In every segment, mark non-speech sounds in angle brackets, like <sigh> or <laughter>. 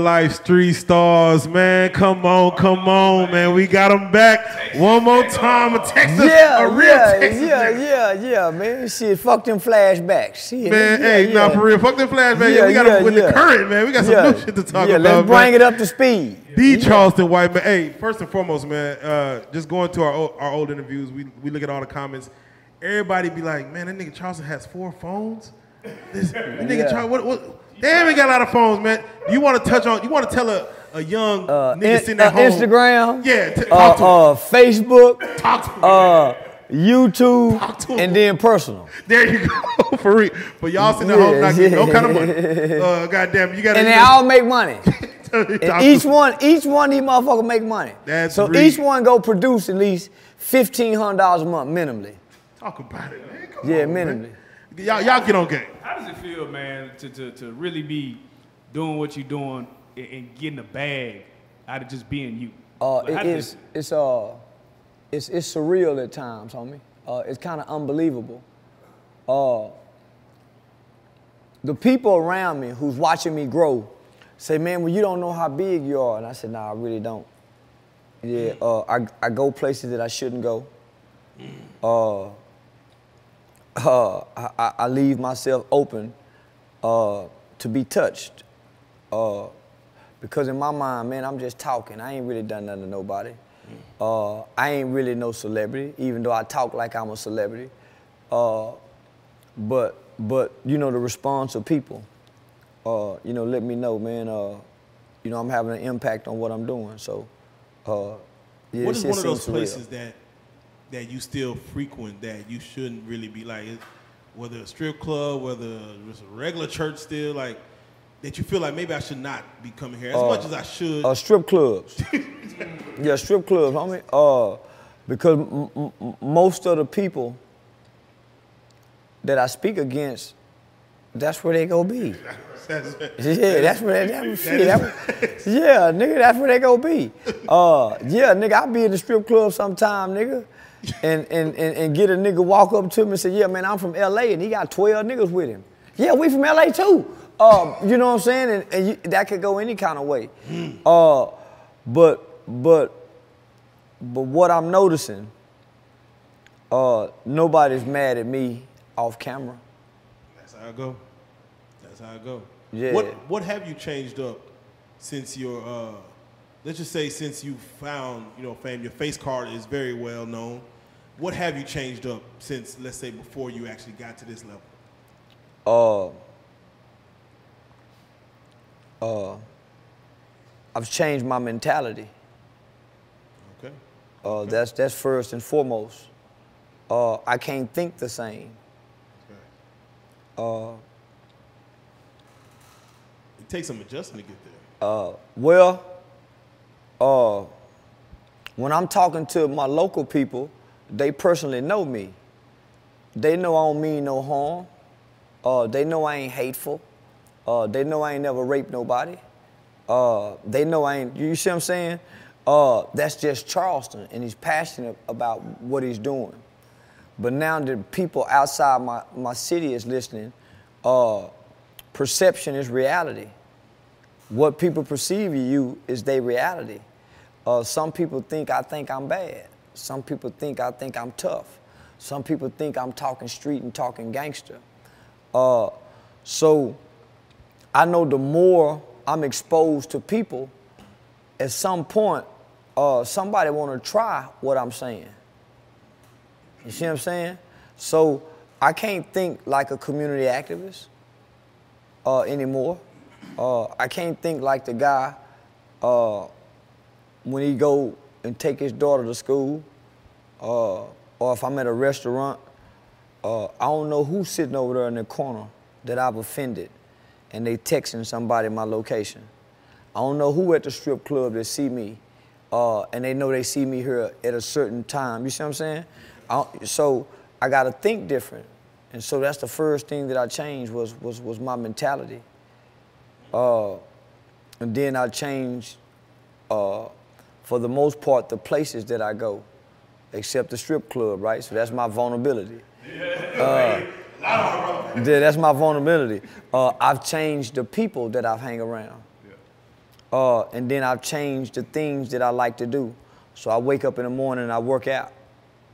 Real life street stars, man. Come on, come on, man. We got them back one more time. A Texas, Yeah, a real yeah, Texas yeah, yeah, yeah, man. Shit, fuck them flashbacks. Shit, Man, yeah, hey, yeah. nah, for real. Fuck the flashbacks. Yeah, we got to yeah, with yeah. the current, man. We got some yeah. new shit to talk yeah, about. let's bring man. it up to speed. The Charleston White man. Hey, first and foremost, man, uh, just going to our old, our old interviews, we, we look at all the comments. Everybody be like, man, that nigga Charleston has four phones. This nigga Yeah. Charleston, what, what? Damn, we got a lot of phones, man. Do you want to touch on? You want to tell a, a young Uh, nigga in- sitting at uh, home? Instagram. Yeah, t- Uh, talk to him. uh, Facebook, Talk to him. uh, YouTube, Talk to him. and then personal. there you go, <laughs> for real. But y'all sitting at home not getting no kind of money. Uh, goddamn, you got to And they all make money. <laughs> each one, each one of these motherfuckers make money. That's so real. each one go produce at least fifteen hundred dollars a month minimally. talk about it, man. Come Yeah, on, man. Minimally. Y'all, y'all get on game. How does it feel, man, to, to, to really be doing what you're doing and, and getting a bag out of just being you? Uh, Like, it how does it's uh, it's it's surreal at times, homie. Uh, it's kind of unbelievable. Uh, the people around me who's watching me grow say, "Man, well, you don't know how big you are," and I said, "Nah, I really don't." Yeah, uh, I I go places that I shouldn't go. Uh, uh, I, I- leave myself open uh, to be touched. Uh, because in my mind, man, I'm just talking. I ain't really done nothing to nobody. Uh, I ain't really no celebrity, even though I talk like I'm a celebrity. Uh, but but you know the response of people, uh, you know, let me know, man. Uh, you know, I'm having an impact on what I'm doing. So, uh, yeah, what is one of those seems surreal. places that that you still frequent that you shouldn't really be like, whether a strip club, whether it's a regular church, still like that you feel like maybe I should not be coming here as much as I should. Uh, strip clubs. <laughs> yeah, strip clubs, homie. Uh, because most of the people that I speak against, that's where they go be. <laughs> That's- Yeah, that's where they, that, shit, that, yeah, nigga, that's where they go be. Uh, yeah, nigga, I be in the strip club sometime, nigga, and, and, and, and get a nigga walk up to me and say, yeah, man, I'm from LA, and he got 12 niggas with him. Yeah, we from LA too. Uh, you know what I'm saying? And, and you, that could go any kind of way. Uh, but, but, but what I'm noticing, uh, nobody's mad at me off camera. That's how I go. That's how I go. Yeah. What What have you changed up since your uh, let's just say since you found you know fame? Your face card is very well known. What have you changed up since let's say before you actually got to this level? uh, uh, I've changed my mentality. Okay. Uh, That's that's first and foremost. Uh, I can't think the same. Uh, It takes some adjusting to get there. uh, well, uh, when I'm talking to my local people, they personally know me. They know I don't mean no harm. Uh, they know I ain't hateful. Uh, they know I ain't never raped nobody. Uh, they know I ain't, you see what I'm saying? Uh, that's just Charleston, and he's passionate about what he's doing. But now the people outside my, my city is listening, uh, perception is reality. What people perceive of you is their reality. Uh, some people think I think I'm bad. Some people think I think I'm tough. Some people think I'm talking street and talking gangster. Uh, so I know the more I'm exposed to people, at some point, uh, somebody want to try what I'm saying. You see what I'm saying? So I can't think like a community activist uh, anymore. Uh, I can't think like the guy uh, when he go and take his daughter to school, uh, or if I'm at a restaurant. Uh, I don't know who's sitting over there in the corner that I've offended, and they texting somebody my location. I don't know who at the strip club that see me, uh, and they know they see me here at a certain time. You see what I'm saying? I, so I got to think different, and so that's the first thing that I changed was was was my mentality. Uh, and then I changed, uh, for the most part, the places that I go, except the strip club, right? So that's my vulnerability. Uh, yeah, that's my vulnerability. Uh, I've changed the people that I've hang around. Uh, and then I've changed the things that I like to do. So I wake up in the morning and I work out.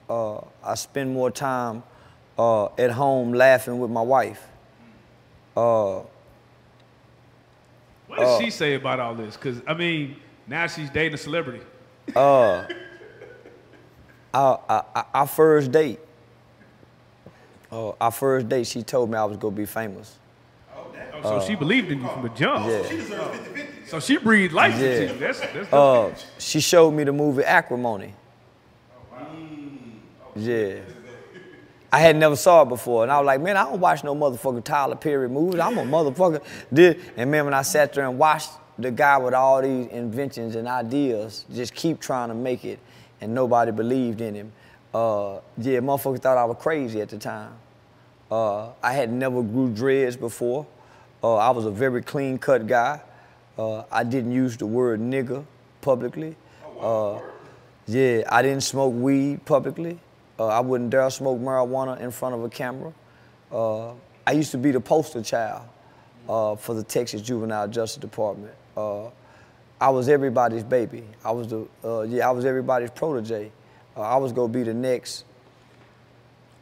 Uh, I spend more time uh, at home laughing with my wife. Uh, What does she say about all this? Because I mean, now she's dating a celebrity. our, our, our- our first date, uh, our first date, she told me I was gonna be famous. Oh, so she believed in you from the jump. Yeah. She deserves 50 50. So she breathed life into Yeah. you. That's that's Uh, she showed me the movie Acrimony. Yeah. I had never saw it before, and I was like, man, I don't watch no motherfucking Tyler Perry movies. I'm a motherfucker. Did and man, when I sat there and watched the guy with all these inventions and ideas just keep trying to make it, and nobody believed in him. Uh, yeah, motherfucker thought I was crazy at the time. Uh, I had never grew dreads before. Uh, I was a very clean cut guy. Uh, I didn't use the word nigger publicly. Uh, yeah, I didn't smoke weed publicly. Uh, I wouldn't dare smoke marijuana in front of a camera. I used to be the poster child for the Texas Juvenile Justice Department. Uh, I was everybody's baby. I was the uh, yeah, I was everybody's protege. Uh, I was gonna be the next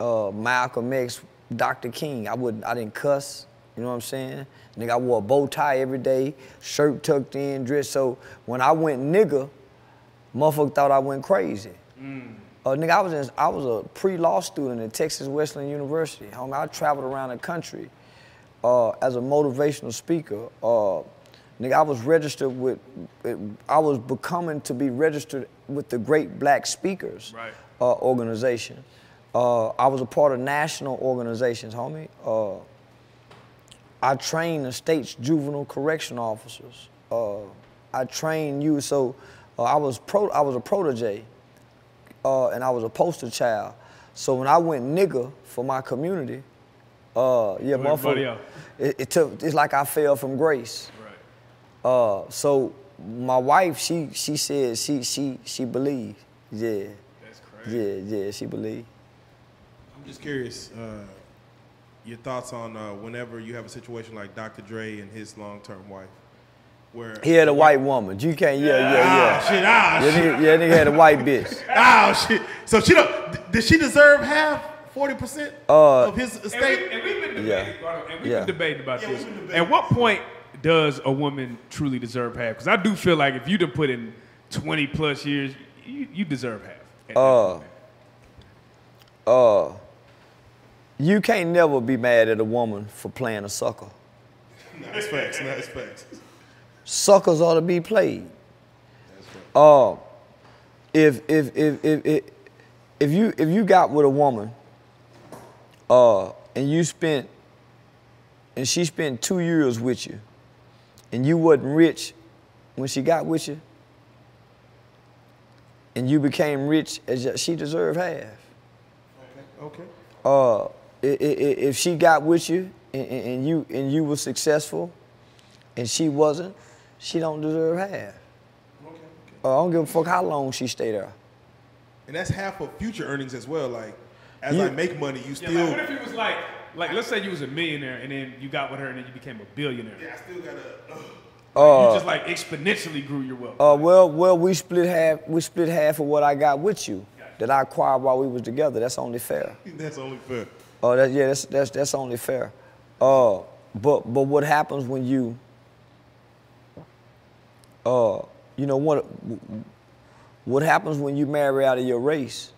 uh, Malcolm X, Dr. King. I wouldn't, I didn't cuss. You know what I'm saying? Nigga, I wore a bow tie every day, shirt tucked in, dress. So when I went nigga, motherfucker thought I went crazy. Uh, nigga, I was in, I was a pre-law student at Texas Wesleyan University. Homie, I traveled around the country uh, as a motivational speaker. Uh, nigga, I was registered with, I was becoming to be registered with the Great Black Speakers Right. uh, organization. Uh, I was a part of national organizations, homie. Uh, I trained the state's juvenile correction officers. Uh, I trained you, so uh, I was pro. I was a protege, uh, and I was a poster child. So when I went nigga for my community, uh, yeah, motherfucker, it, it took. It's like I fell from grace. Right. Uh, so my wife, she she said she she she believed. Yeah, That's crazy. yeah, yeah. She believed. I'm just curious, uh, your thoughts on uh, whenever you have a situation like Dr. Dre and his long-term wife, where He had a white woman. You can't. Yeah, yeah, ah yeah. shit ah Yeah, shit nigga, yeah, nigga had a white bitch. <laughs> ah shit. So she don't. Did she deserve half, forty percent Uh, of his And, we, estate? and we've been debating, Yeah. and we've Yeah. been debating about Yeah, this. been debating. At what point does a woman truly deserve half? Because I do feel like if you done put in 20 plus years, you, you deserve half. Uh. Uh, you can't never be mad at a woman for playing a sucker. <laughs> That's facts. That's facts. Suckers ought to be played. Uh, if, if, if, if, if, if, you, if you got with a woman uh, and you spent, and she spent two years with you, and you wasn't rich when she got with you, and you became rich, as she deserved half. Okay. uh, i- i- i- if she got with you and, and and you and you were successful, and she wasn't, she don't deserve half. Okay. okay. Uh, I don't give a fuck how long she stay there. And that's half of future earnings as well. Like, as You- I make money, you Yeah, still. like, what if he was like, like let's say you was a millionaire and then you got with her and then you became a billionaire. yeah, I still gotta. you just like exponentially grew your wealth. Uh, well, well, we split half. We split half of what I got with you that I acquired while we was together. That's only fair. <laughs> that's only fair. Oh, that, yeah, that's, that's, that's only fair. Uh, but, but what happens when you, uh, you know, what, what happens when you marry out of your race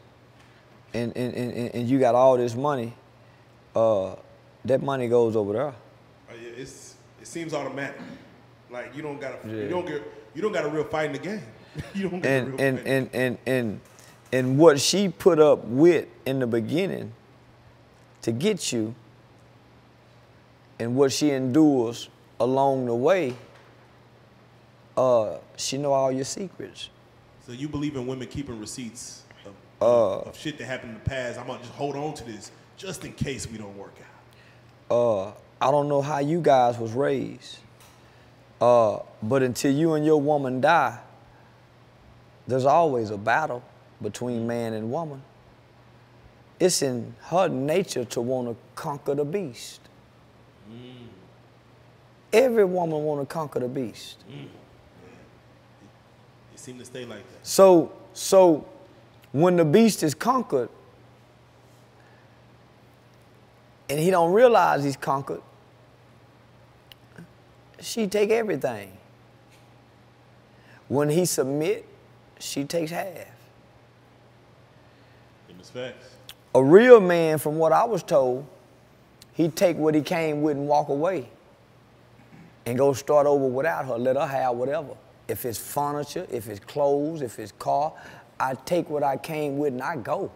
and, and, and, and you got all this money, uh, that money goes over there. Uh, yeah, it's it seems automatic. Like you don't got Yeah. you don't get you don't got a real fight in the <laughs> game. you don't get a And, and, fight. and, and, and, and what she put up with in the beginning to get you and what she endures along the way, uh, she know all your secrets. so you believe in women keeping receipts of, Uh. of shit that happened in the past. I'm gonna just hold on to this just in case we don't work out. Uh, I don't know how you guys was raised, uh, but until you and your woman die, there's always a battle between man and woman. It's in her nature to want to conquer the beast. Every woman want to conquer the beast. It seemed to stay like that. So, so when the beast is conquered, and he don't realize he's conquered, she take everything. When he submit, she takes half. Is facts. A real man, from what I was told, he take what he came with and walk away and go start over without her, let her have whatever. If it's furniture, if it's clothes, if it's car, I take what I came with and I go.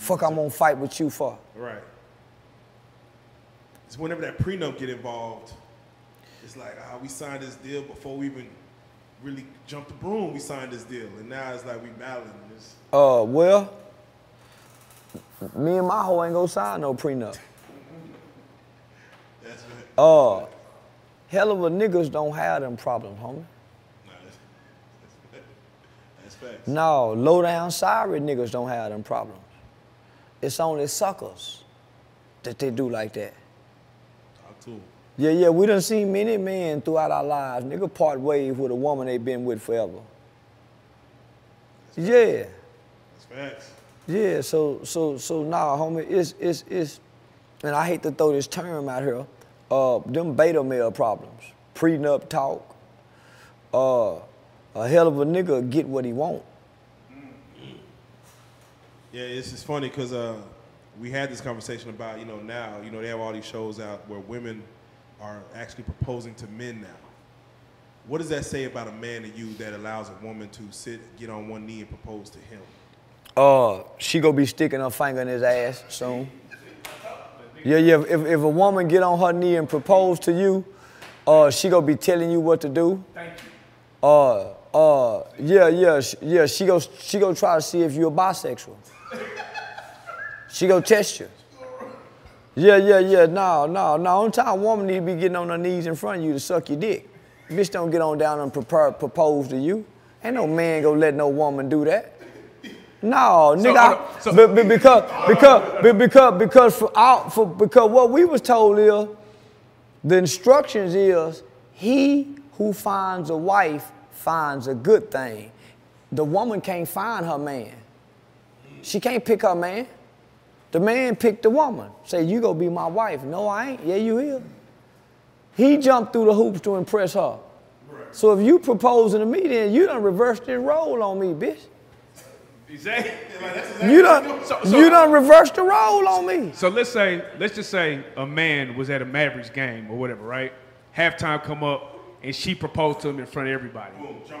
Fuck I'm gonna fight with you for. Right. It's whenever that prenup get involved, it's like, ah, we signed this deal before we even really jumped the broom. We signed this deal, and now it's like we battling this. Uh, well, me and my hoe ain't gonna sign no prenup. <laughs> That's right. Uh, hell of a niggas don't have them problems, homie. Nah, that's, that's, <laughs> that's. No, low down sorry niggas don't have them problems. It's only suckers that they do like that. Talk to. Yeah, yeah, we done seen many men throughout our lives, nigga part ways with a woman they been with forever. Yeah, That's facts. yeah, so so so nah, homie, it's it's it's and I hate to throw this term out here, uh, them beta male problems. Prenup talk. Uh, a hell of a nigga get what he want. Yeah, it's just funny because uh, we had this conversation about, you know, now, you know, they have all these shows out where women are actually proposing to men now. What does that say about a man and you that allows a woman to sit, get on one knee and propose to him? Uh, she gonna be sticking her finger in his ass soon. Yeah, yeah. If, if a woman get on her knee and propose to you, uh, she gonna be telling you what to do. Thank you. Uh, uh, yeah, yeah, yeah. She go, she go try to see if you're bisexual. She go test you. Yeah, yeah, yeah. No, no, no. Only time a woman need to be getting on her knees in front of you to suck your dick. Bitch don't get on down and prepare, propose to you. Ain't no man gonna let no woman do that. No, nigga, I- hold on. So- be- be- because because be- because because for, out, for because what we was told is the instructions is he who finds a wife finds a good thing. The woman can't find her man. She can't pick her man. The man picked the woman. Say, you gonna be my wife. No, I ain't. Yeah, you is. He jumped through the hoops to impress her. So if you proposing to me, then you done reversed this role on me, bitch. Exactly. <laughs> You done, So- so- you done reversed the role on me. So let's say, let's just say a man was at a Mavericks game or whatever, right? Halftime come up and she proposed to him in front of everybody.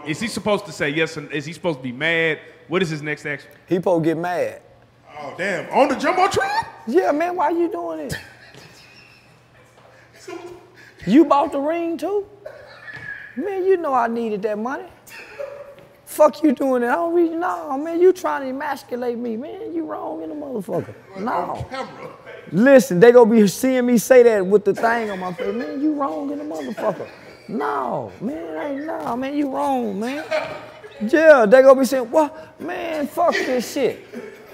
Is he supposed to say yes? Or, is he supposed to be mad? What is his next action? He supposed to get mad. Oh, damn. On the Jumbotron? Yeah, man, why you doing it? You bought the ring too? Man, you know I needed that money. Fuck you doing it. I don't read. No, man, you trying to emasculate me. Man, you wrong in the motherfucker. No. Camera. Listen, they gonna be seeing me say that with the thing on my face. Man, you wrong in the motherfucker. No, man, ain't no, man, you wrong, man. Yeah, they gonna be saying, what? Man, fuck this shit.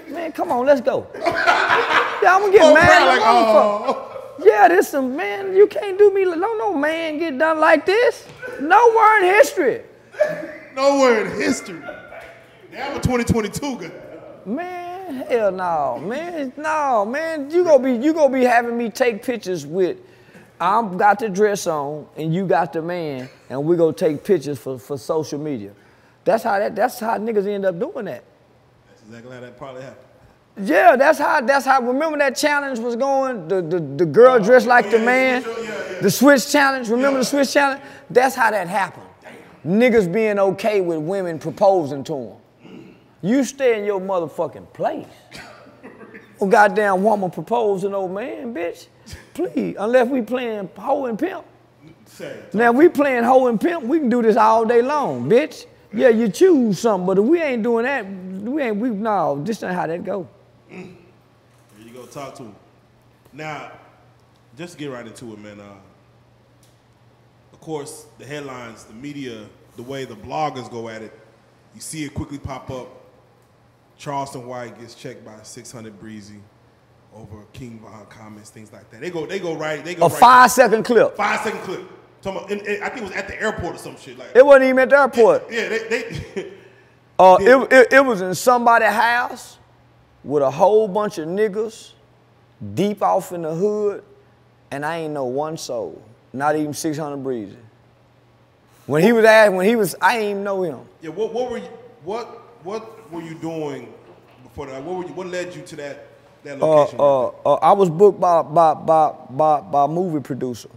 Man, come on, let's go. Yeah, I'm gonna get Oh, mad like, motherfucker. Oh. Yeah, this some man, you can't do me. No, no man get done like this. Nowhere in history. Nowhere in history. Now we're 2022. Good. Man, hell no, man, no, man. You gonna be you gonna be having me take pictures with. I'm got the dress on and you got the man, and we gonna take pictures for, for social media. That's how that. That's how niggas end up doing that. That's exactly how that probably happened. Yeah, that's how. That's how. Remember that challenge was going. The the, the girl oh, dressed like the man. The switch challenge. Remember the switch challenge? That's how that happened. Niggas being okay with women proposing to them. You stay in your motherfucking place. <laughs> Oh goddamn woman proposing old man, bitch. Please, unless we playing hoe and pimp. Say. Now we playing hoe and pimp, we can do this all day long, bitch. Yeah, you choose something, but if we ain't doing that, we ain't we no, this ain't how that go. There you go. Talk to him. Now, just to get right into it, man. Uh, of course, the headlines, the media, the way the bloggers go at it, you see it quickly pop up. Charleston White gets checked by 600 Breezy over King Von comments, things like that. They go, they go right. They go A right. five second clip. Five second clip. Talking about, and, and I think it was at the airport or some shit. Like, It wasn't even at the airport. yeah, they, they <laughs> Uh, Yeah. it, it, it was in somebody's house with a whole bunch of niggas deep off in the hood, and I ain't know one soul, not even 600 Breezy. When he was asked, when he was, I ain't even know him. yeah. What, what were you? What what were you doing before that? What were you? What led you to that that Uh, location? uh, uh, I was booked by, by, by, by, by a movie producer,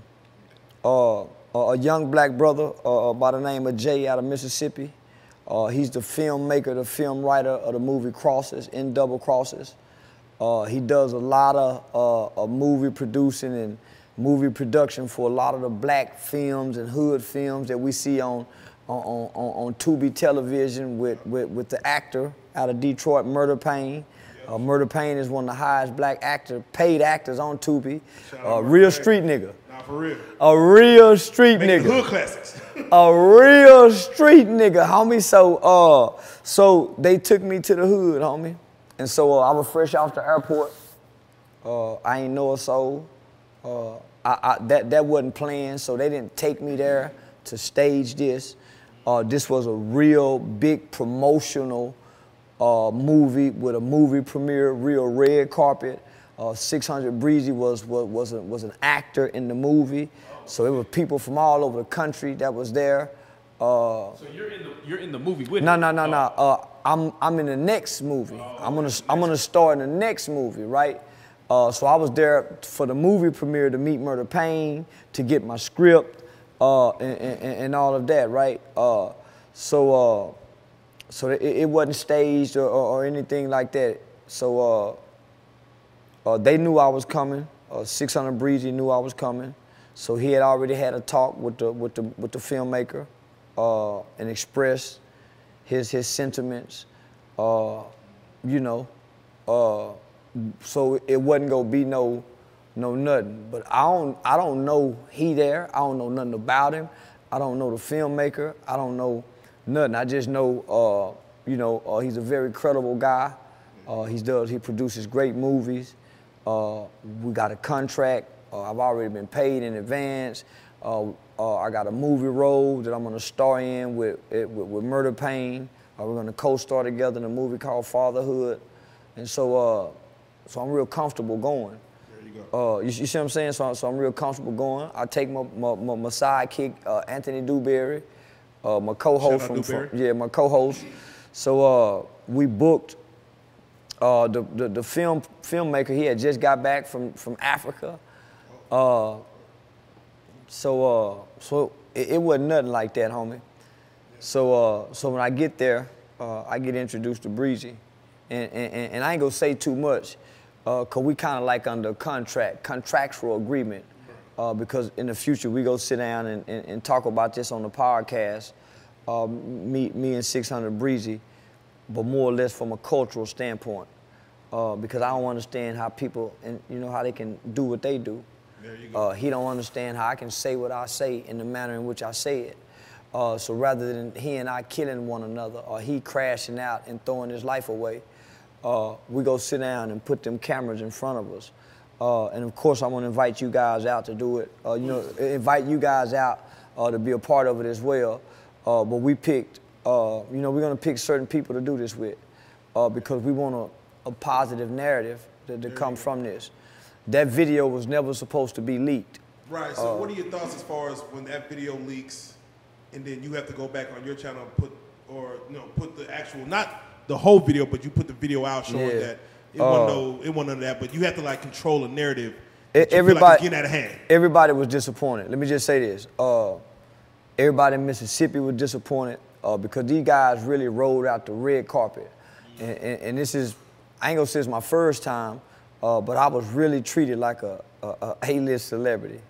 uh, a young black brother uh, by the name of Jay out of Mississippi. Uh, he's the filmmaker, the film writer of the movie Crosses, In Double Crosses. Uh, he does a lot of, uh, of movie producing and movie production for a lot of the black films and hood films that we see on on, on, on, Tubi television with, with, with the actor out of Detroit, Murder Payne. Uh, Murder Payne is one of the highest black actor, paid actors on Tubi. Out Uh, real street nigga. nah, for real. A real street Making nigga hood classics. <laughs> a real street nigga, homie. So, uh, so they took me to the hood, homie, and so uh, I was fresh off the airport. Uh, I ain't know a soul. Uh, I, I, that that wasn't planned, so they didn't take me there to stage this. Uh, this was a real big promotional uh, movie with a movie premiere, real red carpet. Uh, 600 Breezy was was was, a, was an actor in the movie, so it was people from all over the country that was there. Uh, So you're in the you're in the movie with no, no, no, no. Uh, I'm I'm in the next movie. I'm gonna I'm gonna star in the next movie, right? Uh, so I was there for the movie premiere to meet Murder Payne, to get my script, uh, and, and, and all of that, right? Uh, so uh, so it, it wasn't staged or, or, or anything like that. So uh, uh, they knew I was coming. Uh, 600 Breezy knew I was coming, so he had already had a talk with the with the with the filmmaker, uh, and expressed his his sentiments. Uh, you know, uh, so it wasn't gonna be no no nothing. But I don't I don't know he there. I don't know nothing about him. I don't know the filmmaker. I don't know nothing. I just know uh, you know uh, he's a very credible guy. Uh, he does he produces great movies. Uh, we got a contract. Uh, I've already been paid in advance. Uh, uh, I got a movie role that I'm gonna star in with with, with Murder Pain. Uh, we're gonna co-star together in a movie called Fatherhood, and so uh, so I'm real comfortable going. You. Uh, you, you see what I'm saying? So, so I'm real comfortable going. I take my my, my, my sidekick, uh, Anthony Dewberry, uh, my co-host from, from yeah, my co-host. So uh, we booked uh, the, the the film filmmaker. He had just got back from from Africa. Uh, so uh, so it, it wasn't nothing like that, homie. So uh, so when I get there, uh, I get introduced to Breezy, and and, and I ain't gonna say too much, uh, cause we kind of like under contract, contractual agreement, uh, because in the future we go sit down and, and, and talk about this on the podcast, uh, me me and 600 Breezy, but more or less from a cultural standpoint, uh, because I don't understand how people and you know how they can do what they do. There you go. Uh, he don't understand how I can say what I say in the manner in which I say it. Uh, so rather than he and I killing one another or he crashing out and throwing his life away, uh, we go sit down and put them cameras in front of us. Uh, and of course, I'm gonna invite you guys out to do it. Uh, you know, invite you guys out uh, to be a part of it as well. Uh, but we picked, uh, you know, we're gonna pick certain people to do this with uh, because we want a, a positive narrative to, to come from this. That video was never supposed to be leaked. Right. So, what are your thoughts as far as when that video leaks, and then you have to go back on your channel and put, or you know, put the actual not the whole video, but you put the video out showing Yeah. that it Uh, wasn't no, it wasn't none of that. But you have to like control a narrative. E- feel like everybody- getting out of hand. Everybody was disappointed. Let me just say this. Uh, everybody in Mississippi was disappointed uh, because these guys really rolled out the red carpet. And, and, and this is, I ain't gonna say it's my first time, uh, but I was really treated like a, a, A-list celebrity.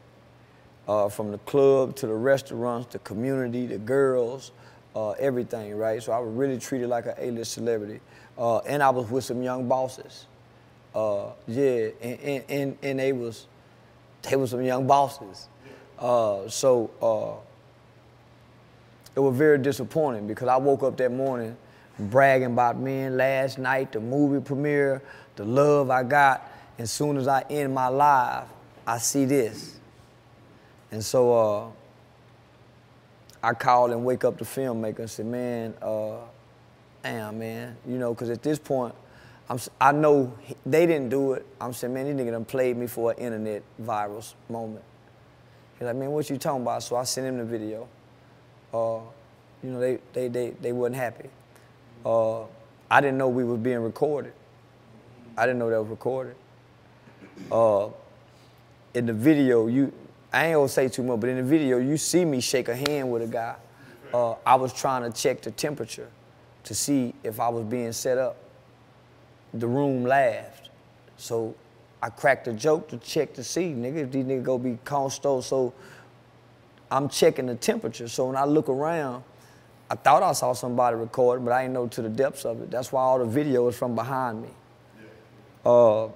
Uh, from the club to the restaurants, the community, the girls, uh, everything, right? So I was really treated like an A-list celebrity. Uh, and I was with some young bosses. Uh, yeah, and, and, and, and they was they were some young bosses. Uh, so uh, it was very disappointing because I woke up that morning bragging about man last night, the movie premiere, the love I got. And soon as I end my live, I see this. And so, uh, I call and wake up the filmmaker and say, man, uh, damn, man, you know, because at this point, I'm, I know he- they didn't do it. I'm saying, man, these niggas done played me for an internet virus moment. He's like, man, what you talking about? So I sent him the video. Uh, you know, they, they, they, they wasn't happy. Uh, I didn't know we was being recorded. I didn't know that was recorded. Uh, in the video, you, I ain't gonna say too much, but in the video, you see me shake a hand with a guy. Uh, I was trying to check the temperature to see if I was being set up. The room laughed. So I cracked a joke to check to see, nigga, if these niggas gonna be consto. So I'm checking the temperature. So when I look around, I thought I saw somebody recording, but I didn't know to the depths of it. That's why all the video is from behind me. Uh,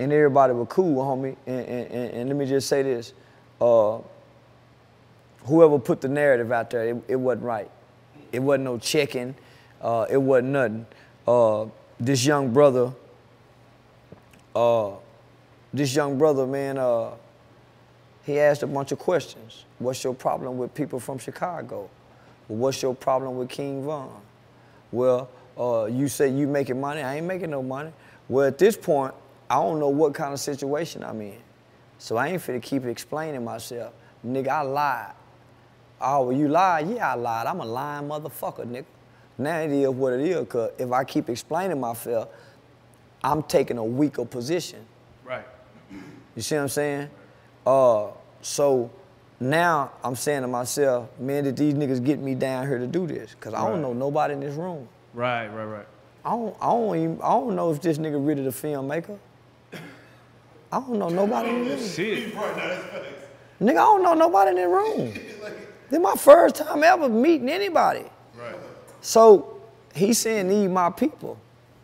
and everybody was cool, homie. And, and, and, and let me just say this. Uh, whoever put the narrative out there, it, it wasn't right. It wasn't no checking. Uh, it wasn't nothing. Uh, this young brother, uh, this young brother, man, uh, he asked a bunch of questions. What's your problem with people from Chicago? What's your problem with King Von? Well, uh, you say you making money. I ain't making no money. Well, at this point, I don't know what kind of situation I'm in. So I ain't finna keep explaining myself. Nigga, I lied. Oh, you lied? Yeah, I lied. I'm a lying motherfucker, nigga. Now it is what it is, because if I keep explaining myself, I'm taking a weaker position. Right. You see what I'm saying? Uh, so now I'm saying to myself, man, did these niggas get me down here to do this? Because I don't know nobody in this room. Right, right, right. I don't, I don't even, I don't know if this nigga really the filmmaker. I don't know nobody in this room. Shit. Nigga, I don't know nobody in the room. <laughs> This my first time ever meeting anybody. Right. So he's saying need my people.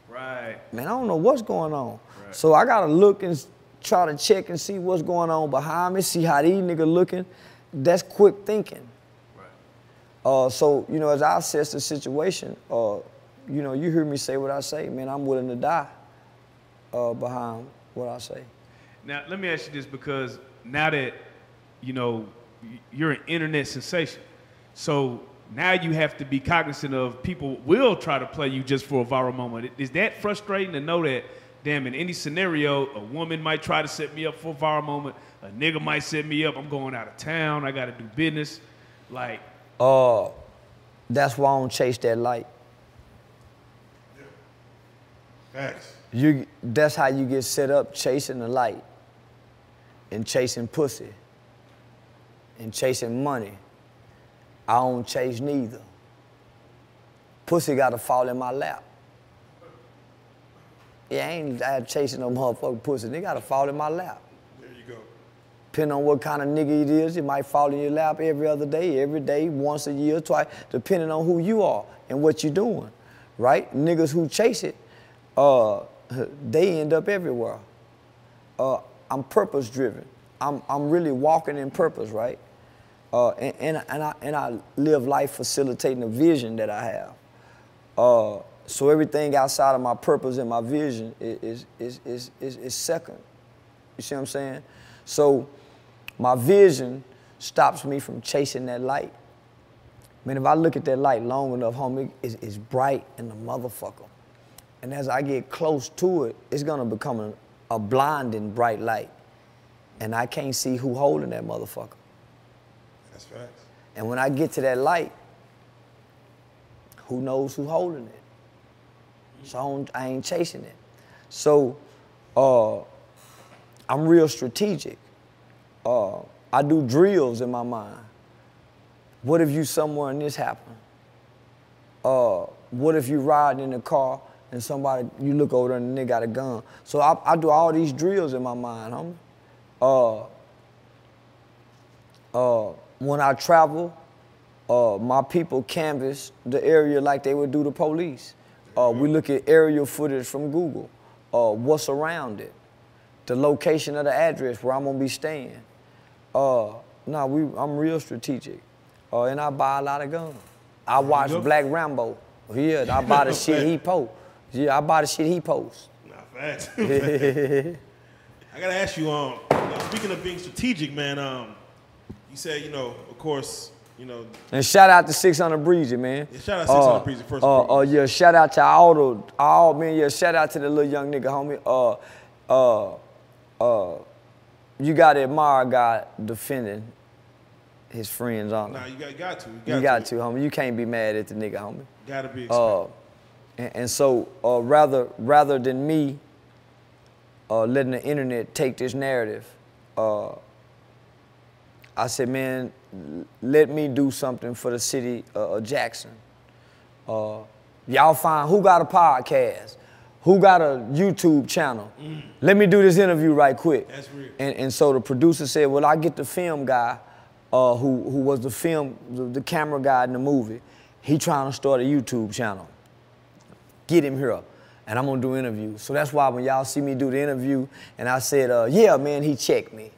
Right. Man, I don't know what's going on. So I gotta look and try to check and see what's going on behind me, see how these niggas looking. That's quick thinking. Right. Uh, so, you know, as I assess the situation, uh, you know, you hear me say what I say, man, I'm willing to die uh, behind what I say. Now, let me ask you this because now that, you know, you're an internet sensation, so now you have to be cognizant of people will try to play you just for a viral moment. Is that frustrating to know that, damn, in any scenario, a woman might try to set me up for a viral moment, a nigga might set me up, I'm going out of town, I gotta do business. Like, Uh, that's why I don't chase that light. Facts. You, that's how you get set up chasing the light and chasing pussy and chasing money. I don't chase neither. Pussy gotta fall in my lap. Yeah, I ain't out chasing no motherfucking pussy. They gotta fall in my lap. There you go. Depending on what kind of nigga it is, it might fall in your lap every other day, every day, once a year, twice, depending on who you are and what you're doing, right? Niggas who chase it, uh, <laughs> they end up everywhere. Uh, I'm purpose driven. I'm, I'm really walking in purpose, right? Uh, and, and, and, I, and I live life facilitating the vision that I have. Uh, so everything outside of my purpose and my vision is, is, is, is, is, second. You see what I'm saying? So my vision stops me from chasing that light. Man, if I look at that light long enough, homie, it's, it's bright in the motherfucker. And as I get close to it, it's gonna become a, a blinding bright light. And I can't see who holding that motherfucker. That's facts. And when I get to that light, who knows who holding it? So I, don't, I ain't chasing it. So uh, I'm real strategic. Uh, I do drills in my mind. What if you somewhere and this happen? Uh, what if you riding in the car and somebody, you look over and they got a gun? So I, I do all these drills in my mind, homie. Uh, uh, when I travel, uh, my people canvass the area like they would do the police. Uh, we look at aerial footage from Google, uh, what's around it, the location of the address where I'm gonna be staying. Uh, nah, we, I'm real strategic, uh, and I buy a lot of guns. I watch. Black Rambo. Yeah, I buy the <laughs> shit he post. Yeah, I buy the shit he posts. Nah, facts. <laughs> <laughs> I gotta ask you, um, speaking of being strategic, man, um, you said, you know, of course, You know, And shout out to 600 Breezy, man. Yeah, shout out 600 Breezy, first Uh, and uh, foremost. yeah, shout out to all the, all, man, yeah, shout out to the little young nigga, homie. Uh, uh, uh, you got to admire God defending his friend's honor. nah, you got, got to. You got, you got to, homie. You can't be mad at the nigga, homie. Got to be expected. Uh, and, and so uh, rather rather than me uh, letting the internet take this narrative, uh, I said, man, let me do something for the city of Jackson. Uh, y'all find who got a podcast, who got a YouTube channel. Let me do this interview right quick. That's real. And, and so the producer said, well, I get the film guy uh, who, who was the film, the, the camera guy in the movie. He trying to start a YouTube channel. Get him here. And I'm gonna do interviews. So that's why when y'all see me do the interview and I said, uh, yeah, man, he checked me.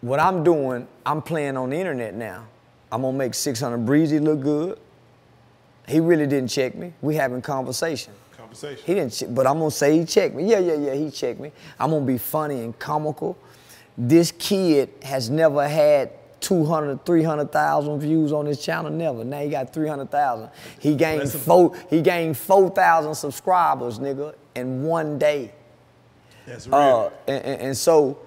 What I'm doing, I'm playing on the internet now. I'm gonna make 600 Breezy look good. He really didn't check me. We having conversation. Conversation. He didn't, check, but I'm gonna say he checked me. Yeah, yeah, yeah, he checked me. I'm gonna be funny and comical. This kid has never had 200, 300,000 views on his channel, never. Now he got 300,000. He gained That's four, he gained 4,000 subscribers, nigga, in one day. That's real. Uh, and, and, and so,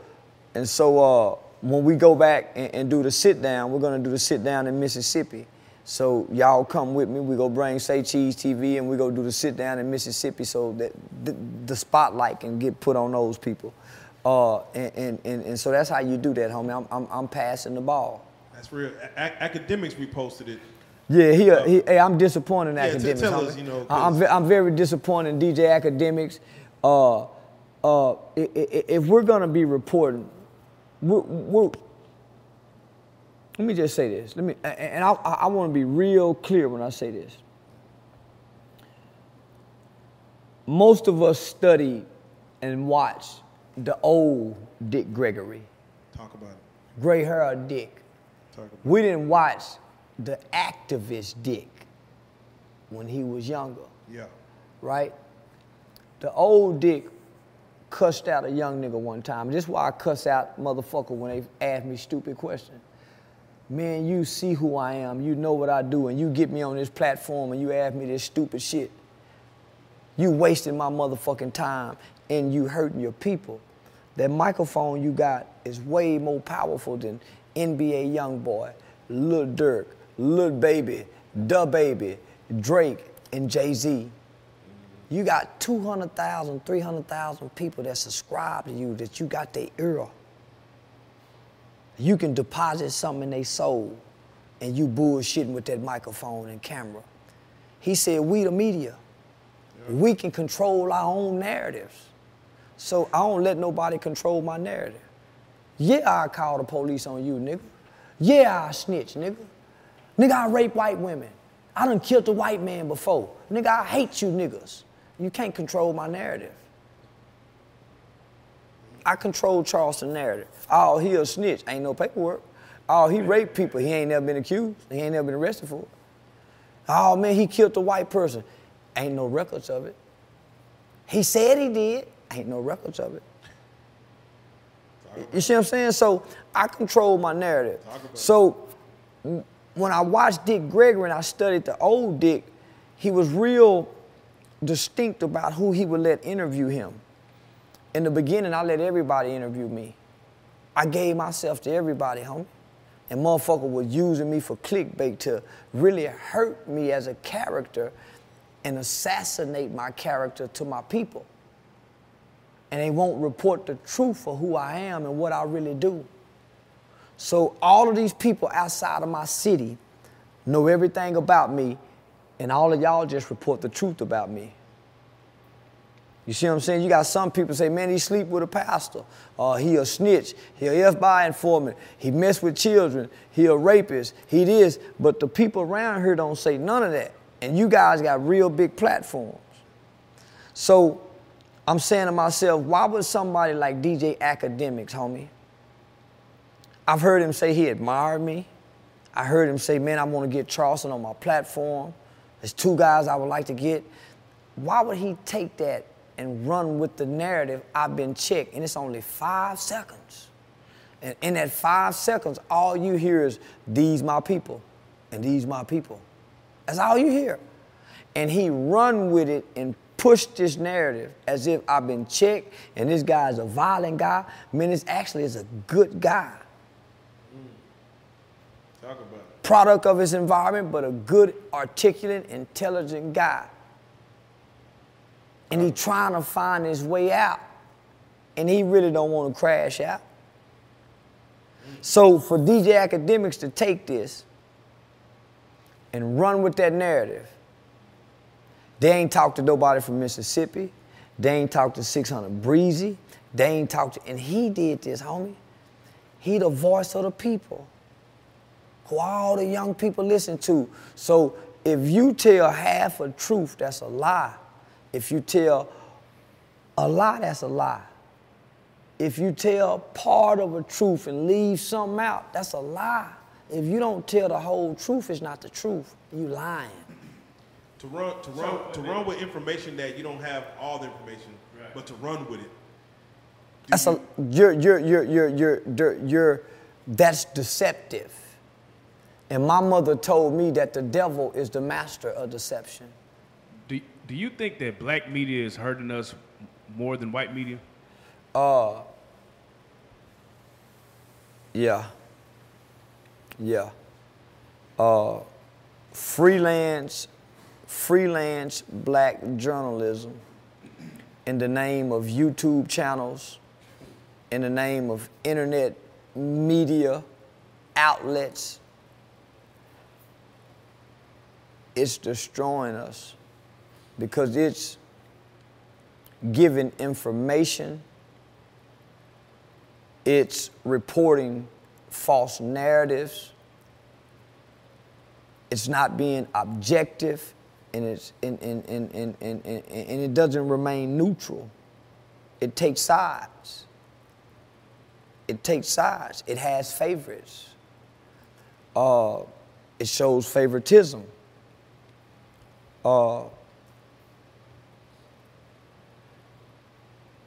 and so uh, when we go back and, and do the sit down, we're gonna do the sit down in Mississippi. So y'all come with me. We go bring Say Cheese TV and we go do the sit down in Mississippi so that the, the spotlight can get put on those people. Uh, and, and, and, and so that's how you do that, homie. I'm, I'm, I'm passing the ball. That's real. A- Akademiks reposted it. Yeah, he, uh, he hey, I'm disappointed in Yeah, t- Akademiks. tell us, you know, I'm, ve- I'm very disappointed in DJ Akademiks. Uh, uh, if we're gonna be reporting, we're, we're, let me just say this. Let me, and I, I want to be real clear when I say this. Most of us study and watch the old Dick Gregory, Talk about it. gray hair Dick. Talk about We didn't watch the activist Dick when he was younger. Yeah. right? The old Dick cussed out a young nigga one time. This is why I cuss out motherfucker when they ask me stupid questions. Man, you see who I am, you know what I do, and you get me on this platform and you ask me this stupid shit. You wasting my motherfucking time and you hurting your people. That microphone you got is way more powerful than NBA Youngboy, Lil Durk, Lil Baby, Da Baby, Drake, and Jay Z. You got 200,000, 300,000 people that subscribe to you that you got their ear. You can deposit something in their soul and you bullshitting with that microphone and camera. He said, we the media. We can control our own narratives. So I don't let nobody control my narrative. Yeah, I call the police on you, nigga. Yeah, I snitch, nigga. Nigga, I rape white women. I done killed a white man before. Nigga, I hate you niggas. You can't control my narrative. I control Charleston narrative. Oh, he a snitch. Ain't no paperwork. Oh, he raped people. He ain't never been accused. He ain't never been arrested for it. Oh man, he killed a white person. Ain't no records of it. He said he did. Ain't no records of it. You see what I'm saying? So I control my narrative. So when I watched Dick Gregory and I studied the old Dick, he was real distinct about who he would let interview him. In the beginning, I let everybody interview me. I gave myself to everybody, homie. And motherfucker was using me for clickbait to really hurt me as a character and assassinate my character to my people. And they won't report the truth of who I am and what I really do. So all of these people outside of my city know everything about me, and all of y'all just report the truth about me. You see what I'm saying? You got some people say, man, he sleep with a pastor. Uh, he a snitch. He a FBI informant. He mess with children. He a rapist. He this. But the people around here don't say none of that. And you guys got real big platforms. So I'm saying to myself, why would somebody like DJ Akademiks, homie? I've heard him say he admired me. I heard him say, man, I want to get Charleston on my platform. There's two guys I would like to get. Why would he take that and run with the narrative, I've been checked, and it's only five seconds. And in that five seconds, all you hear is, these my people, and these my people. That's all you hear. And he run with it and push this narrative as if I've been checked and this guy is a violent guy. Man, this actually is a good guy. Talk about it. Product of his environment, but a good, articulate, intelligent guy. And he trying to find his way out. And he really don't want to crash out. So for DJ Akademiks to take this and run with that narrative, they ain't talked to nobody from Mississippi. They ain't talked to 600 Breezy. They ain't talked to, and he did this, homie. He the voice of the people, who all the young people listen to. So if you tell half a truth, that's a lie. If you tell a lie, that's a lie. If you tell part of a truth and leave something out, that's a lie. If you don't tell the whole truth, it's not the truth. You lying. To run, to run, to run with information that you don't have all the information, but to run with it. That's you- a you're you're you're you're you're you're, you're that's deceptive. And my mother told me that the devil is the master of deception. Do, do you think that black media is hurting us more than white media? Uh, Yeah. Yeah. Uh, freelance, freelance black journalism in the name of YouTube channels, in the name of internet media outlets, it's destroying us because it's giving information it's reporting false narratives. It's not being objective, and, it's, and, and, and, and, and, and, and it doesn't remain neutral. It takes sides. It takes sides. It has favorites. Uh, it shows favoritism. Uh,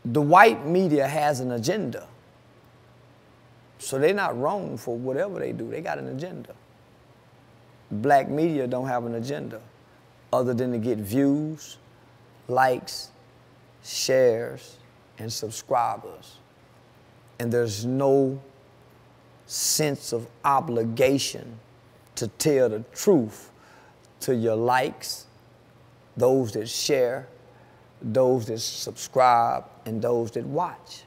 the white media has an agenda. So they're not wrong for whatever they do. They got an agenda. Black media don't have an agenda other than to get views, likes, shares, and subscribers. And there's no sense of obligation to tell the truth to your likes, those that share, those that subscribe, and those that watch.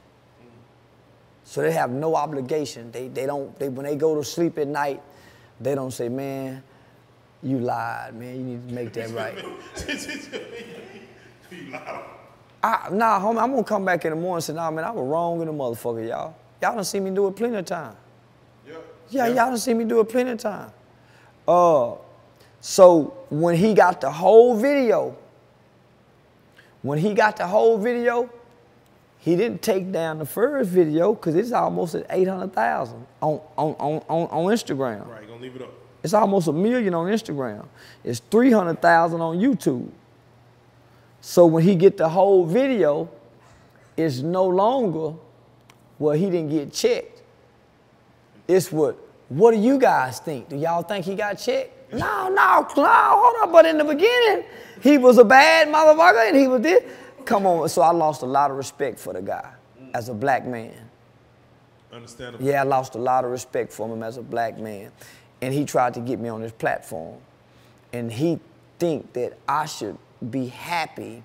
So they have no obligation. They, they don't, they, when they go to sleep at night, they don't say, man, you lied, man, you need to make that right. <laughs> I, nah, homie, I'm gonna come back in the morning and say, nah, man, I was wrong in the motherfucker, y'all. Y'all done see me do it plenty of time. Yeah. Yeah, y'all done see me do it plenty of time. Uh, so when he got the whole video, when he got the whole video, he didn't take down the first video because it's almost at 800,000 on, on, on, on, Instagram. Right, gonna leave it up. It's almost a million on Instagram. It's 300,000 on YouTube. So when he get the whole video, it's no longer, well, he didn't get checked. It's what, what do you guys think? Do y'all think he got checked? No, no, no, hold on. But in the beginning, he was a bad motherfucker and he was this. Come on. So I lost a lot of respect for the guy as a black man. Understandable. Yeah, I lost a lot of respect for him as a black man. And he tried to get me on his platform. And he think that I should be happy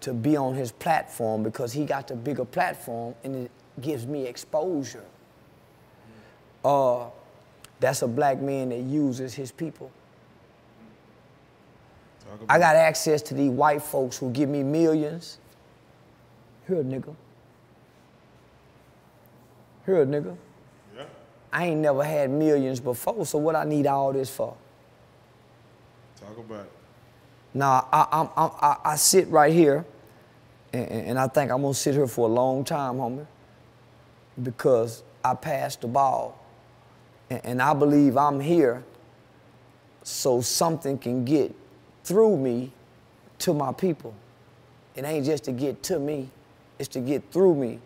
to be on his platform because he got the bigger platform and it gives me exposure. Uh, that's a black man that uses his people. I got access to these white folks who give me millions. Here, nigga. Here, nigga. Yeah. I ain't never had millions before, so what I need all this for? Talk about it. Now, I, I'm, I'm, I, I sit right here, and, and and I think I'm gonna sit here for a long time, homie, because I passed the ball. And, I believe I'm here so something can get through me to my people. It ain't just to get to me, it's to get through me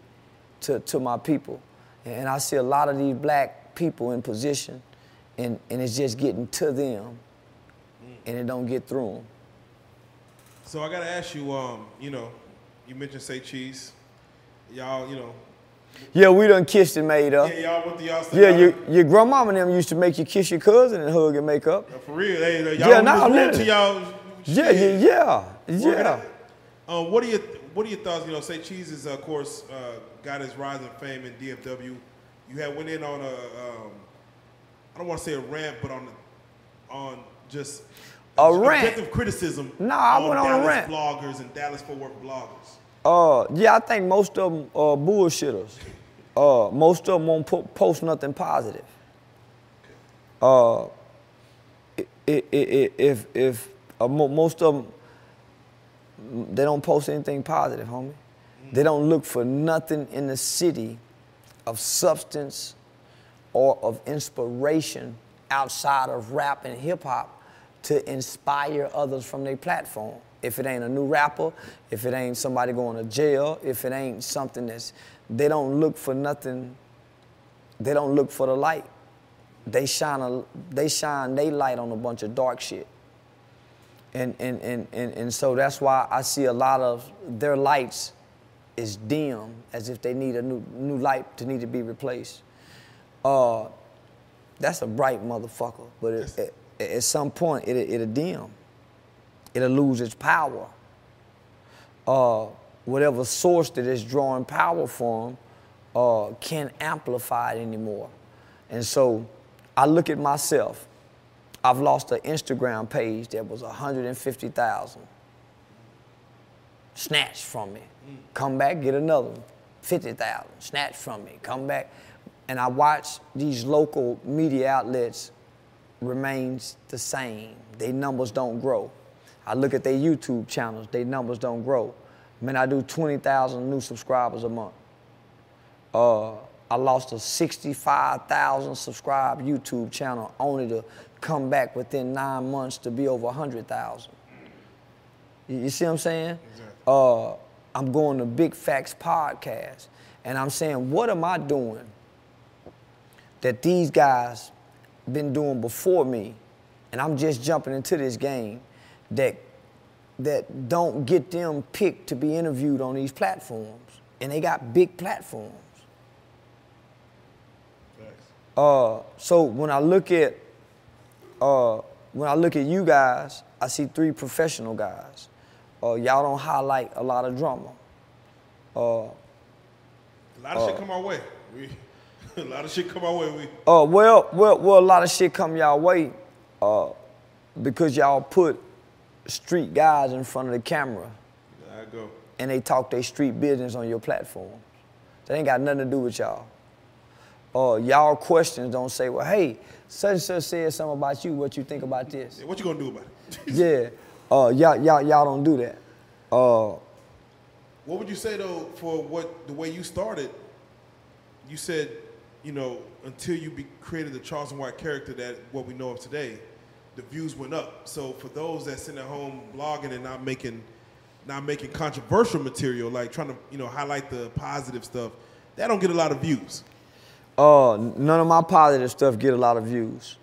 to, to my people. And I see a lot of these black people in position, and, and it's just getting to them, and it don't get through them. So I gotta ask you, um, you know, you mentioned say cheese, y'all, you know, Yeah, we done kissed and made up. yeah, y'all went to y'all. Yeah, your, your grandmama and them used to make you kiss your cousin and hug and make up. for real. Hey, y'all Yeah, yeah, nah, to y'all. Yeah, yeah, yeah, yeah. Um, what are your What are your thoughts? You know, say cheese is of course uh, got his rise in fame in DFW. You had went in on a, um, I don't want to say a rant, but on on just A rant? objective criticism. Nah, I went on a Dallas rant. bloggers and Dallas Fort Worth bloggers. Uh, yeah, I think most of them are bullshitters. Uh, most of them won't po- post nothing positive. Uh, i- i- i- if if uh, mo- most of them they don't post anything positive, homie. They don't look for nothing in the city of substance or of inspiration outside of rap and hip hop to inspire others from their platform. If it ain't a new rapper, if it ain't somebody going to jail, if it ain't something that's, they don't look for nothing, they don't look for the light. They shine a, they shine they light on a bunch of dark shit. And, and, and, and, and so that's why I see a lot of their lights is dim, as if they need a new, new light to need to be replaced. Uh, that's a bright motherfucker, but it, at, at some point it, it'll dim. It'll lose its power. Uh, whatever source that is drawing power from uh, can't amplify it anymore. And so I look at myself. I've lost an Instagram page that was 150,000. Snatched from me. Come back, get another one. 50,000. Snatched from me. Come back. And I watch these local media outlets remains the same. Their numbers don't grow. I look at their YouTube channels, their numbers don't grow. Man, I do 20,000 new subscribers a month. Uh, I lost a 65,000 subscribed YouTube channel only to come back within nine months to be over 100,000. You, you see what I'm saying? Uh, I'm going to Big Facts Podcast, and I'm saying, what am I doing that these guys been doing before me, and I'm just jumping into this game that that don't get them picked to be interviewed on these platforms, and they got big platforms. Uh, so when I look at uh, when I look at you guys, I see three professional guys. Uh, y'all don't highlight a lot of drama. Uh, A lot of shit come our way. We, <laughs> a lot of shit come our way. We, Uh, well, well, well, a lot of shit come y'all way uh, because y'all put street guys in front of the camera I go. and they talk their street business on your platform. That ain't got nothing to do with y'all. Uh, y'all questions don't say, well, hey, such and such said something about you. What you think about this? What you gonna do about it? <laughs> yeah, uh, y'all, y'all, y'all don't do that. Uh, What would you say though for what the way you started? You said, you know, until you be, created the Charles and White character that what we know of today, the views went up. So for those that sit at home blogging and not making, not making controversial material, like trying to you know highlight the positive stuff, that don't get a lot of views. Uh, none of my positive stuff get a lot of views.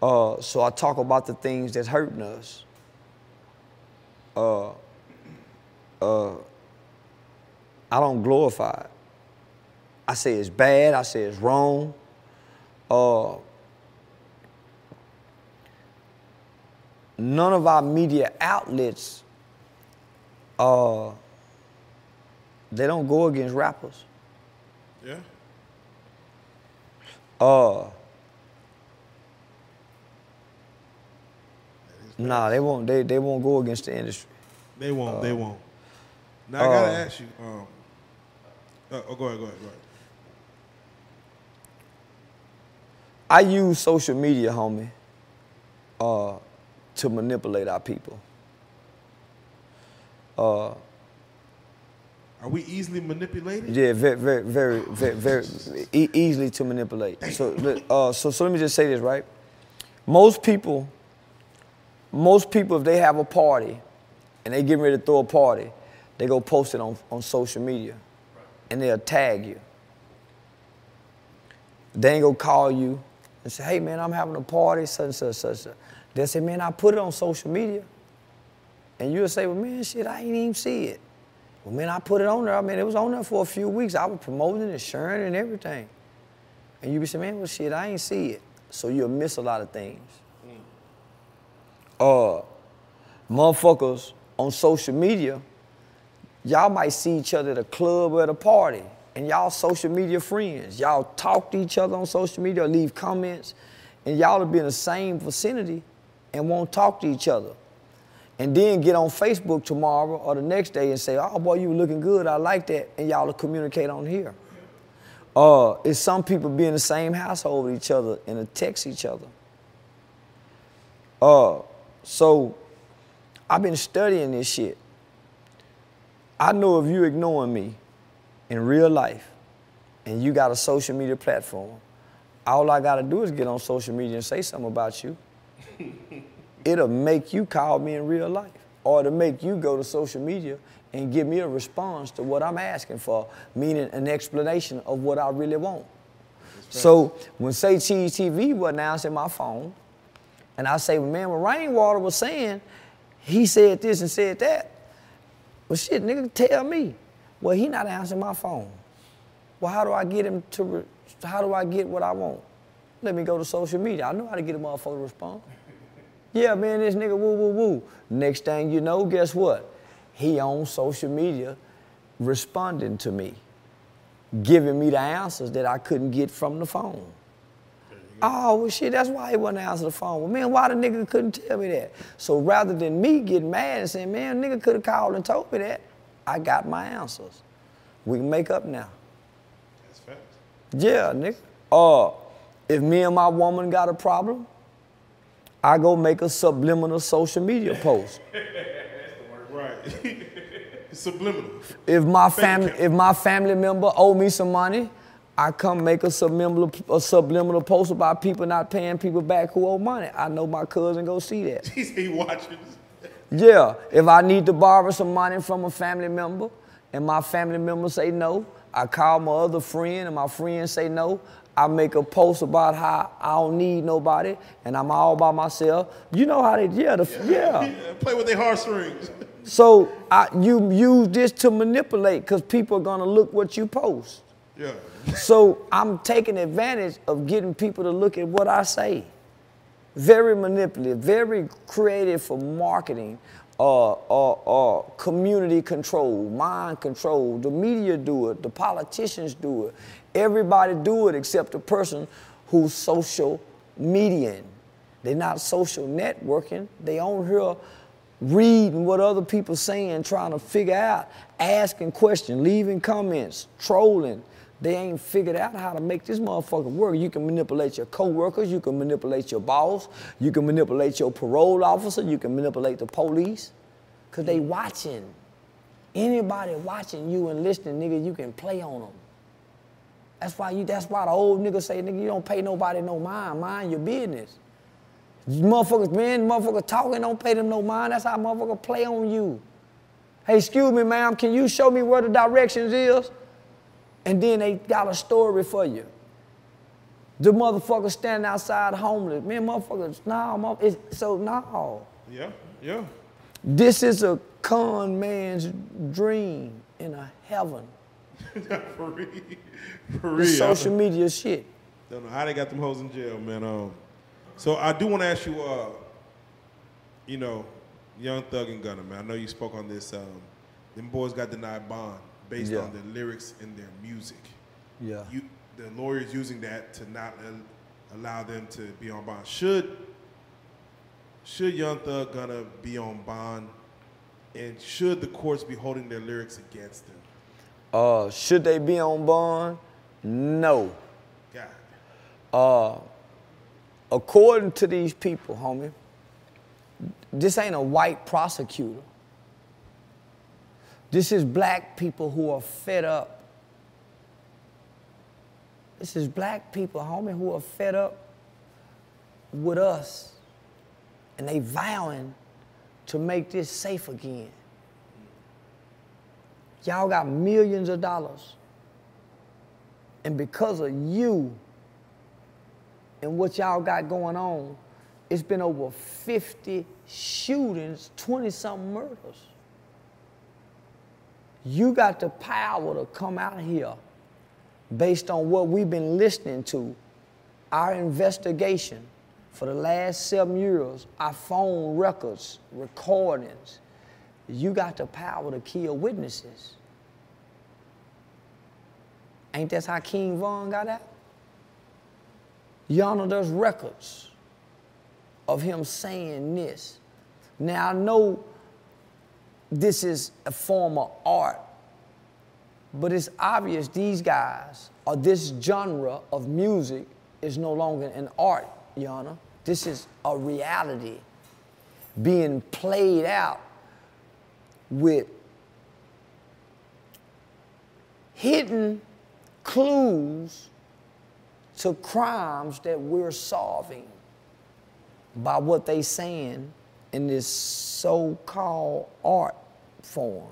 Uh, so I talk about the things that's hurting us. Uh, uh, I don't glorify it. I say it's bad. I say it's wrong. Uh, none of our media outlets, uh, they don't go against rappers. Yeah. Uh, nah, they won't. They, they won't go against the industry. They won't. they won't. Now I gotta uh, ask you. Um, uh, oh, go ahead. Go ahead. Go ahead. I use social media, homie, uh, to manipulate our people. Uh, Are we easily manipulated? yeah, very, very, very, very, very e- easily to manipulate. So, let- uh, so, so let me just say this, right? Most people, most people, if they have a party and they getting ready to throw a party, they go post it on, on social media and they'll tag you. They ain't gonna call you and say, hey man, I'm having a party, such and such, such, such. They'll say, man, I put it on social media. And you'll say, well, man, shit, I ain't even see it. Well, man, I put it on there. I mean, it was on there for a few weeks. I was promoting it, sharing and everything. And you be saying, man, well, shit, I ain't see it. So you'll miss a lot of things. Uh, motherfuckers on social media, y'all might see each other at a club or at a party, and y'all social media friends. Y'all talk to each other on social media leave comments, and y'all will be in the same vicinity and won't talk to each other. And then get on Facebook tomorrow or the next day and say, oh boy, you looking good, I like that, and y'all will communicate on here. Uh, it's some people be in the same household with each other and text each other. Uh, so I've been studying this shit. I know if you ignoring me in real life and you got a social media platform, all I gotta do is get on social media and say something about you. It'll make you call me in real life or to make you go to social media and give me a response to what I'm asking for, meaning an explanation of what I really want. So when Say Cheese TV was announced in my phone, and I say, well, man, when Rainwater was saying, he said this and said that. Well, shit, nigga, tell me. Well, he not answering my phone. Well, how do I get him to, re- how do I get what I want? Let me go to social media. I know how to get a motherfucker to respond. Yeah, man, this nigga woo, woo, woo. Next thing you know, guess what? He on social media responding to me, giving me the answers that I couldn't get from the phone. Oh, well, shit, that's why he wasn't answering the phone. Well, man, why the nigga couldn't tell me that? So rather than me getting mad and saying, man, nigga could have called and told me that, I got my answers. We can make up now. That's facts. Yeah, nigga. Uh, if me and my woman got a problem, I go make a subliminal social media post. <laughs> Right. <laughs> subliminal. If my family, if my family member owe me some money, I come make a subliminal, a subliminal post about people not paying people back who owe money. I know my cousin go see that. <laughs> He watches. Yeah, if I need to borrow some money from a family member and my family member say no, I call my other friend and my friend say no. I make a post about how I don't need nobody and I'm all by myself. You know how they, yeah, the, yeah. <laughs> Play with their heartstrings. <laughs> So I, you use this to manipulate because people are gonna look what you post. Yeah. So I'm taking advantage of getting people to look at what I say. Very manipulative, very creative for marketing, uh, uh, uh, community control, mind control. The media do it, the politicians do it. Everybody do it except the person who's social median. They're not social networking. They on here reading what other people saying, trying to figure out, asking questions, leaving comments, trolling. They ain't figured out how to make this motherfucker work. You can manipulate your coworkers, you can manipulate your boss, you can manipulate your parole officer, you can manipulate the police, cause they watching. Anybody watching you and listening, nigga, you can play on them. That's why you. That's why the old nigga say, nigga, you don't pay nobody no mind. Mind your business. You motherfuckers, man, motherfuckers talking, don't pay them no mind. That's how motherfuckers play on you. Hey, excuse me, ma'am, can you show me where the directions is? And then they got a story for you. The motherfuckers standing outside homeless. Man, motherfuckers, nah, mother, so no. Yeah. Yeah. This is a con man's dream in a heaven. <laughs> For real. For The real. social media shit. Don't know how they got them hoes in jail, man. Um, so I do want to ask you, uh, you know, Young Thug and Gunna, man. I know you spoke on this. Um, them boys got denied bond based Yeah. on their lyrics and their music. Yeah. You, the lawyers using that to not al- allow them to be on bond. Should should Young Thug Gunna be on bond, and should the courts be holding their lyrics against them? Uh, should they be on bond? No. God, Uh, according to these people, homie, this ain't a white prosecutor. This is black people who are fed up. This is black people, homie, who are fed up with us. And they vowing to make this safe again. Y'all got millions of dollars. And because of you, and what y'all got going on, it's been over 50 shootings, 20 something murders. You got the power to come out here based on what we've been listening to, our investigation for the last seven years, our phone records, recordings. You got the power to kill witnesses. Ain't that how King Von got out? Y'all know there's records of him saying this. Now I know this is a form of art, but it's obvious these guys or this genre of music is no longer an art, Yana. This is a reality being played out with hidden clues to crimes that we're solving by what they saying in this so-called art form.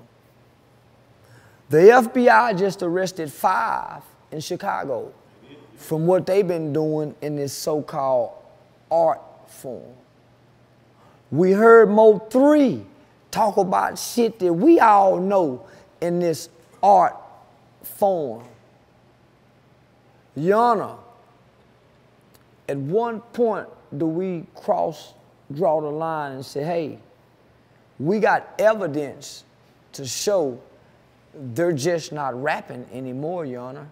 The FBI just arrested five in Chicago from what they've been doing in this so-called art form. We heard Mo 3 talk about shit that we all know in this art form. Yana, at one point do we cross, draw the line and say, hey, we got evidence to show they're just not rapping anymore, Honor.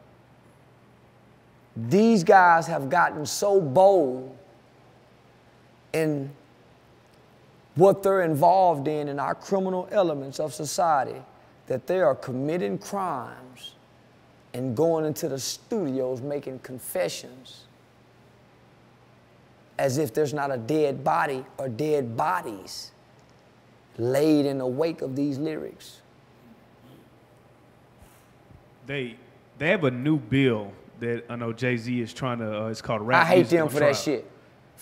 These guys have gotten so bold in what they're involved in in our criminal elements of society that they are committing crimes and going into the studios making confessions as if there's not a dead body or dead bodies laid in the wake of these lyrics. They they have a new bill that I know Jay Z is trying to. Uh, it's called rap. I hate them for trial. that shit.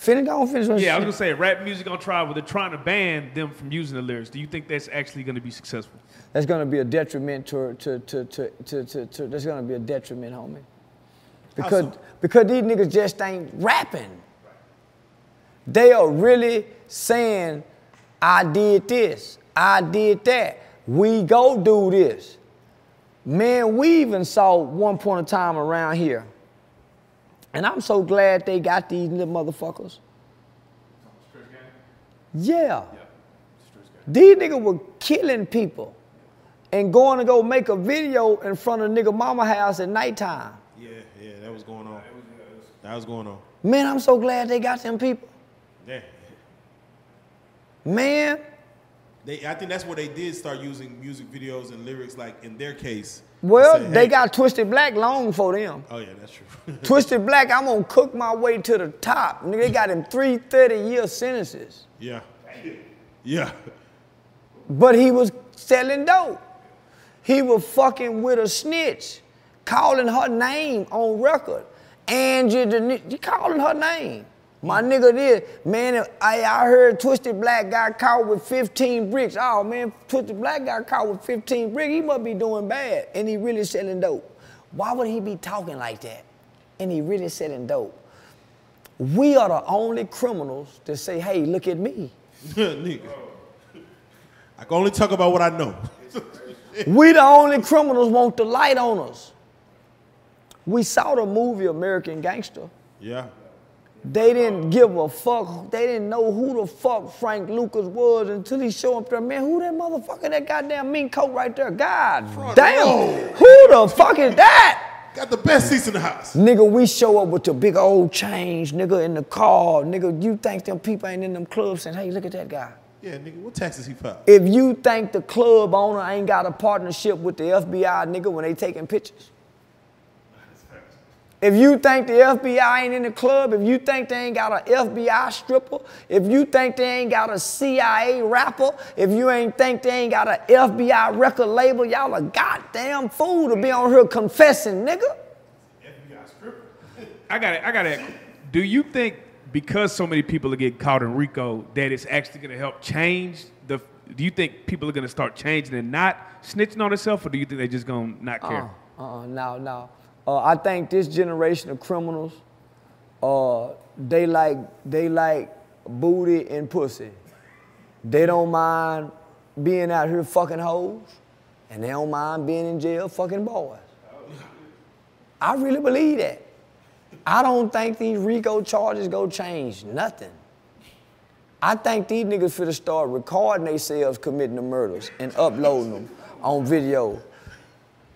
Finna go on finish what Yeah, I was gonna say rap music on trial, but they're trying to ban them from using the lyrics. Do you think that's actually gonna be successful? That's gonna be a detriment to to to to to, to, to that's gonna be a detriment, homie. Because so? because these niggas just ain't rapping. They are really saying, I did this, I did that. We go do this. Man, we even saw one point of time around here. And I'm so glad they got these little motherfuckers. Yeah. These niggas were killing people and going to go make a video in front of nigga mama house at nighttime. Yeah, yeah, that was going on. That was going on. Man, I'm so glad they got them people. Yeah. Man, They, I think that's where they did start using music videos and lyrics, like in their case. well, say, they got Twisted Black long for them. Oh yeah, that's true. <laughs> Twisted Black, I'm gonna cook my way to the top. They got him three 30 year sentences. yeah. Yeah. But he was selling dope. He was fucking with a snitch, calling her name on record. Angie, you calling her name. My nigga did. Man, I, I heard Twisted Black got caught with 15 bricks. Oh man, Twisted Black got caught with 15 bricks. He must be doing bad. And he really selling dope. Why would he be talking like that? And he really selling dope. We are the only criminals to say, hey, look at me. <laughs> Nigga. I can only talk about what I know. <laughs> We the only criminals want the light on us. We saw the movie American Gangster. Yeah. They didn't give a fuck. They didn't know who the fuck Frank Lucas was until he showed up there. Man, who that motherfucker? That goddamn mink coat right there. God damn. row. Who the fuck is that? Got the best seats in the house. Nigga, we show up with the big old change, nigga, in the car. Nigga, you think them people ain't in them clubs saying, hey, look at that guy. Yeah, nigga, what taxes he filed? If you think the club owner ain't got a partnership with the FBI, nigga, when they taking pictures. If you think the FBI ain't in the club, if you think they ain't got an FBI stripper, if you think they ain't got a CIA rapper, if you ain't think they ain't got an FBI record label, y'all a goddamn fool to be on here confessing, nigga. FBI stripper. <laughs> I got it. I got it. Do you think because so many people are getting caught in RICO that it's actually going to help change the? Do you think people are going to start changing and not snitching on themselves, or do you think they're just going to not care? Uh, uh, no, no. Uh, I think this generation of criminals, uh, they like they like booty and pussy. They don't mind being out here fucking hoes, and they don't mind being in jail fucking boys. I really believe that. I don't think these RICO charges go change nothing. I think these niggas finna start recording themselves committing the murders and uploading them on video.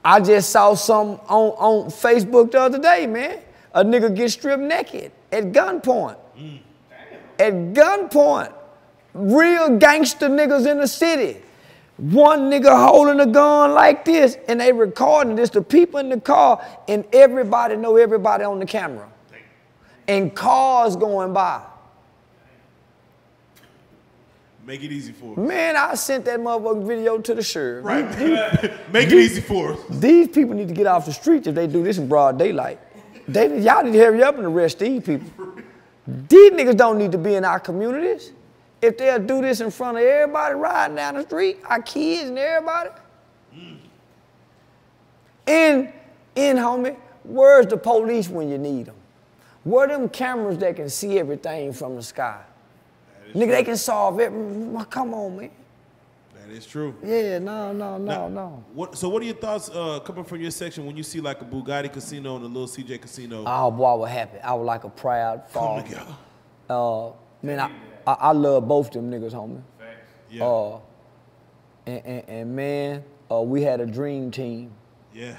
I just saw some on, on Facebook the other day, man. A nigga get stripped naked at gunpoint. Mm. At gunpoint. Real gangster niggas in the city. One nigga holding a gun like this, and they recording this. The people in the car, and everybody know everybody on the camera. And cars going by. Make it easy for us. Man, I sent that motherfucking video to the sheriff. Right. <laughs> Make it easy for us. These people need to get off the streets if they do this in broad daylight. They, y'all need to hurry up and arrest these people. These niggas don't need to be in our communities. If they'll do this in front of everybody riding down the street, our kids and everybody. Mm. And, and homie, where's the police when you need them? Where them cameras that can see everything from the sky? Nigga, they can solve it. Come on, man. That is true. Yeah, no, no, no, now, no. What, so, what are your thoughts uh, coming from your section when you see like a Bugatti casino and a little CJ casino? Oh, boy, I was happy. I was like a proud father. Uh, man, I, I, I, love both them niggas, homie. Yeah. Uh, and, and, and man, uh, we had a dream team. Yeah.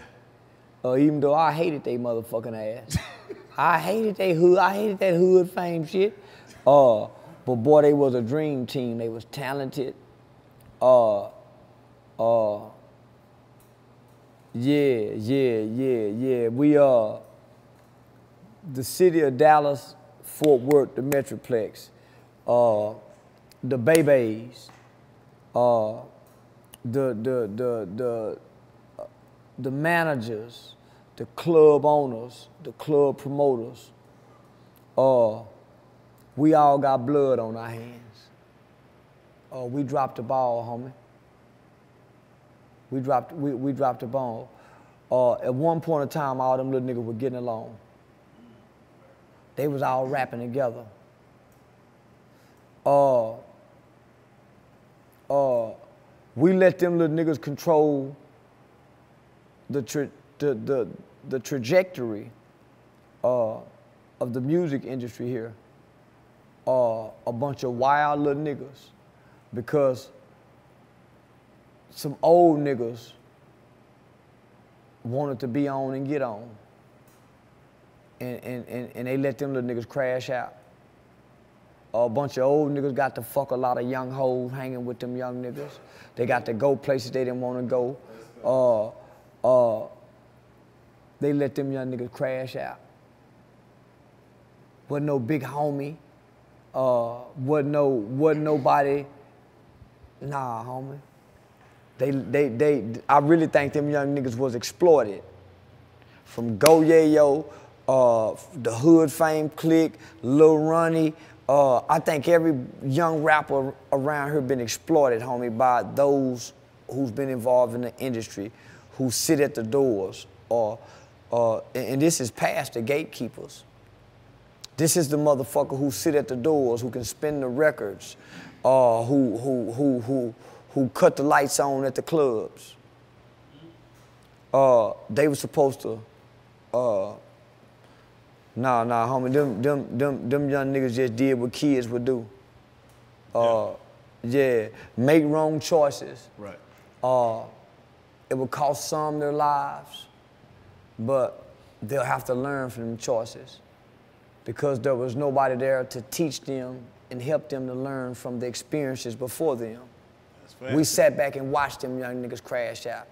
Uh, even though I hated they motherfucking ass. <laughs> I hated they hood. I hated that hood fame shit. Uh, but boy, they was a dream team. They was talented. Uh, uh, yeah, yeah, yeah, yeah. We uh, the city of Dallas, Fort Worth, the Metroplex, uh, the Babies, uh, the the the the the managers, the club owners, the club promoters. Uh, we all got blood on our hands. Oh, we dropped the ball, homie. We dropped, we, we dropped the ball. Uh, at one point in time, all them little niggas were getting along. They was all rapping together. Uh, uh, we let them little niggas control the, tra- the, the, the trajectory uh, of the music industry here uh, a bunch of wild little niggas because some old niggas wanted to be on and get on. And, and, and, and they let them little niggas crash out. A bunch of old niggas got to fuck a lot of young hoes hanging with them young niggas. They got to go places they didn't want to go. Uh, uh, they let them young niggas crash out. Wasn't no big homie uh, wasn't no wasn't nobody. Nah, homie. They they they. I really think them young niggas was exploited. From Go Yayo, uh, the Hood Fame Clique, Lil Ronnie. Uh, I think every young rapper around here been exploited, homie, by those who's been involved in the industry, who sit at the doors, or uh, and this is past the gatekeepers. This is the motherfucker who sit at the doors, who can spin the records, uh, who, who, who, who, who cut the lights on at the clubs. Uh, they were supposed to, uh, nah, nah, homie, them, them, them, them young niggas just did what kids would do. Uh, yeah. yeah, make wrong choices. Right. Uh, it would cost some their lives, but they'll have to learn from them choices because there was nobody there to teach them and help them to learn from the experiences before them. We sat back and watched them young niggas crash out.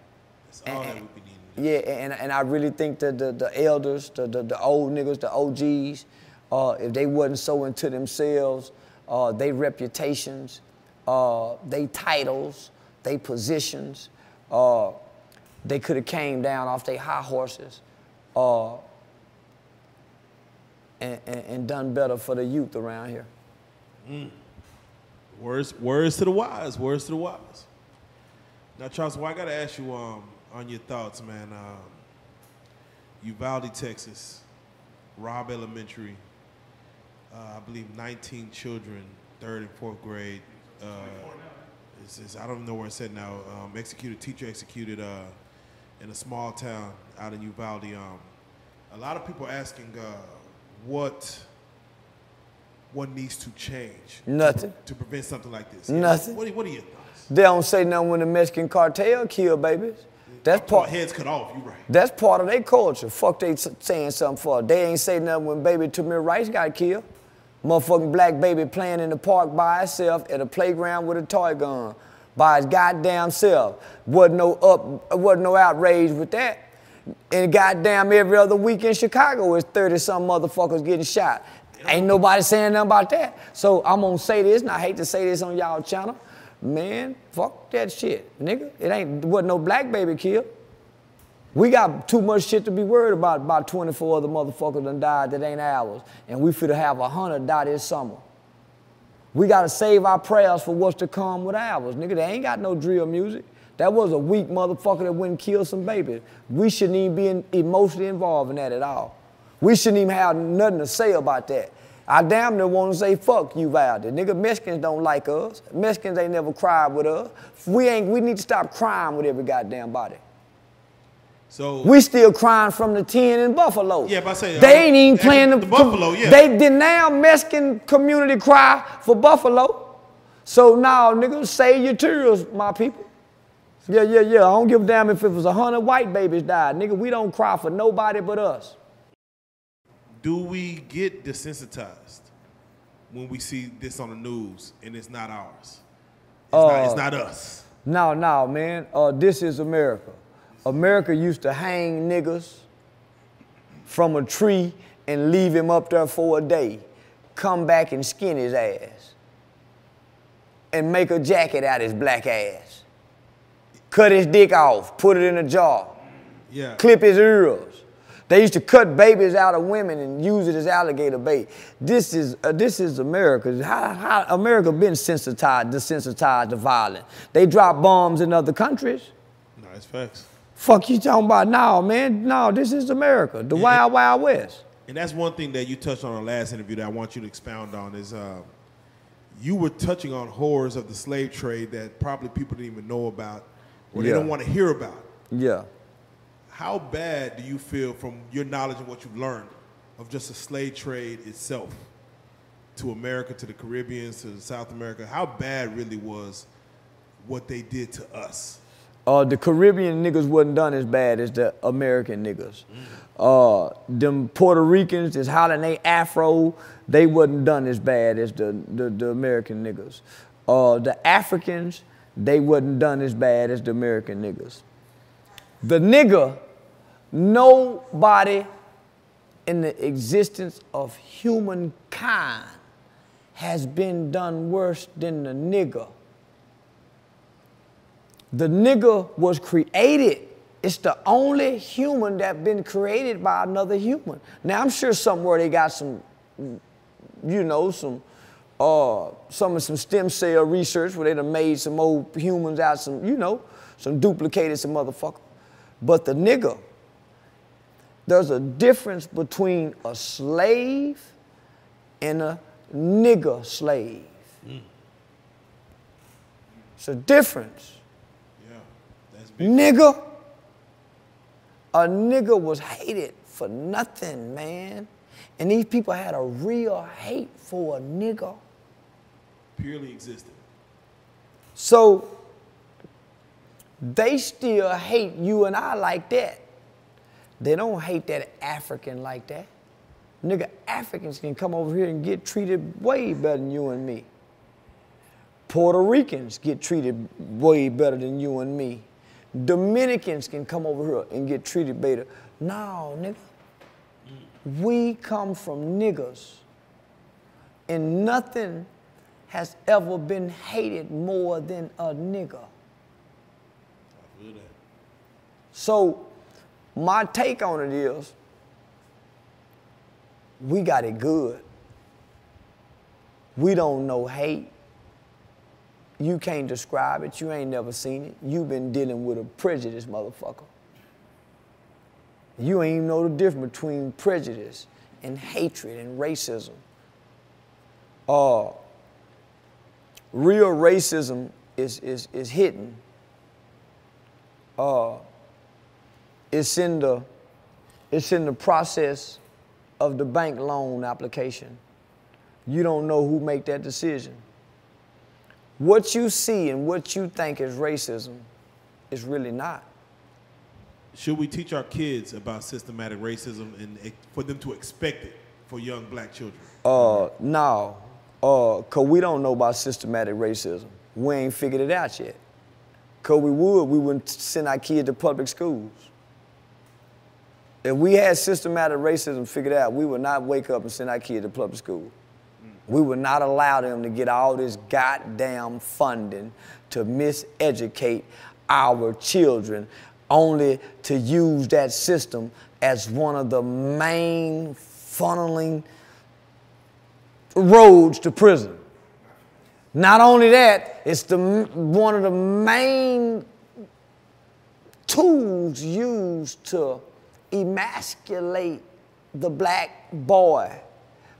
And, yeah, and, and I really think that the, the elders, the, the, the old niggas, the OGs, uh, if they wasn't so into themselves, uh, they reputations, uh, they titles, they positions, uh, they could have came down off their high horses uh, and, and, and done better for the youth around here. Mm. Words, words to the wise. Words to the wise. Now, Charles, well, I gotta ask you um, on your thoughts, man. Um, Uvalde, Texas, Robb Elementary. uh, I believe, 19 children, third and fourth grade. Uh, it's, it's, I don't know where it's at now. Um, executed, teacher executed uh, in a small town out in Uvalde. Um, a lot of people asking uh, what what needs to change Nothing. to, to prevent something like this. Nothing. What, what are your thoughts? They don't say nothing when the Mexican cartel kill babies. That's part. Heads cut off. You right. That's part of their culture. Fuck they saying something for. They ain't say nothing when baby Tamir Rice got killed. Motherfucking black baby playing in the park by itself at a playground with a toy gun by his goddamn self. Wasn't no up, wasn't no outrage with that. And goddamn every other week in Chicago is 30 some motherfuckers getting shot. Ain't nobody saying nothing about that. So I'm gonna say this, and I hate to say this on y'all channel. Man, fuck that shit, nigga. It ain't wasn't no black baby killed. We got too much shit to be worried about. About 24 other motherfuckers done died that ain't ours. And we finna have a hundred die this summer. We gotta save our prayers for what's to come with ours. Nigga, they ain't got no drill music. That was a weak motherfucker that went and killed some babies. We shouldn't even be in, emotionally involved in that at all. We shouldn't even have nothing to say about that. I damn near want to say fuck you, Valde. Nigga, Mexicans don't like us. Mexicans ain't never cried with us. We ain't. We need to stop crying with every goddamn body. So We still crying from the 10 in Buffalo. Yeah, but I say, they uh, ain't even playing the, the Buffalo, yeah. They did now Mexican community cry for Buffalo. So now, nigga, save your tears, my people. Yeah, yeah, yeah. I don't give a damn if it was a hundred white babies died. Nigga, we don't cry for nobody but us. do we get desensitized when we see this on the news and it's not ours? It's, not, it's Uh, not us. No, no, man. Uh, this is America. America used to hang niggas from a tree and leave him up there for a day, come back and skin his ass, and make a jacket out his black ass, cut his dick off, put it in a jar, Yeah. clip his ears. They used to cut babies out of women and use it as alligator bait. This is uh, this is America. How, how America been sensitized, desensitized to violence. They drop bombs in other countries. It's facts. Fuck you talking about now, man? No, this is America, the wild, wild west. And that's one thing that you touched on in the last interview that I want you to expound on is uh, you were touching on horrors of the slave trade that probably people didn't even know about or they Yeah. don't want to hear about. Yeah. How bad do you feel from your knowledge and what you've learned of just the slave trade itself to America, to the Caribbean, to South America? How bad really was what they did to us? Uh, the Caribbean niggas wasn't done as bad as the American niggas. Uh, them Puerto Ricans that's hollering they afro, they wasn't done as bad as the, the, the American niggas. Uh, the Africans, they wasn't done as bad as the American niggas. The nigga, nobody in the existence of humankind has been done worse than the nigga. The nigga was created. It's the only human that been created by another human. Now I'm sure somewhere they got some, you know, some, uh, some of some stem cell research where they'd have made some old humans out, some, you know, some duplicated some motherfucker. But the nigga, there's a difference between a slave and a nigger slave. It's a difference. Yeah, that's big. Nigga. A nigga was hated for nothing, man. And these people had a real hate for a nigga. Purely existed. So they still hate you and I like that. They don't hate that African like that. Nigga, Africans can come over here and get treated way better than you and me. Puerto Ricans get treated way better than you and me. Dominicans can come over here and get treated better. No, nigga. Mm. We come from niggas. And nothing has ever been hated more than a nigga. I feel that. So, my take on it is we got it good. We don't know hate. You can't describe it. You ain't never seen it. You've been dealing with a prejudice, motherfucker. You ain't even know the difference between prejudice and hatred and racism. uh, real racism is, is, is hidden. Uh, it's in the it's in the process of the bank loan application. You don't know who make that decision. What you see and what you think is racism is really not. Should we teach our kids about systematic racism and for them to expect it for young black children? Uh, no, uh, cause we don't know about systematic racism. We ain't figured it out yet. Cause we would, we wouldn't send our kids to public schools. If we had systematic racism figured out, we would not wake up and send our kids to public school. We would not allow them to get all this goddamn funding to miseducate our children, only to use that system as one of the main funneling roads to prison. Not only that, it's the, one of the main tools used to emasculate the black boy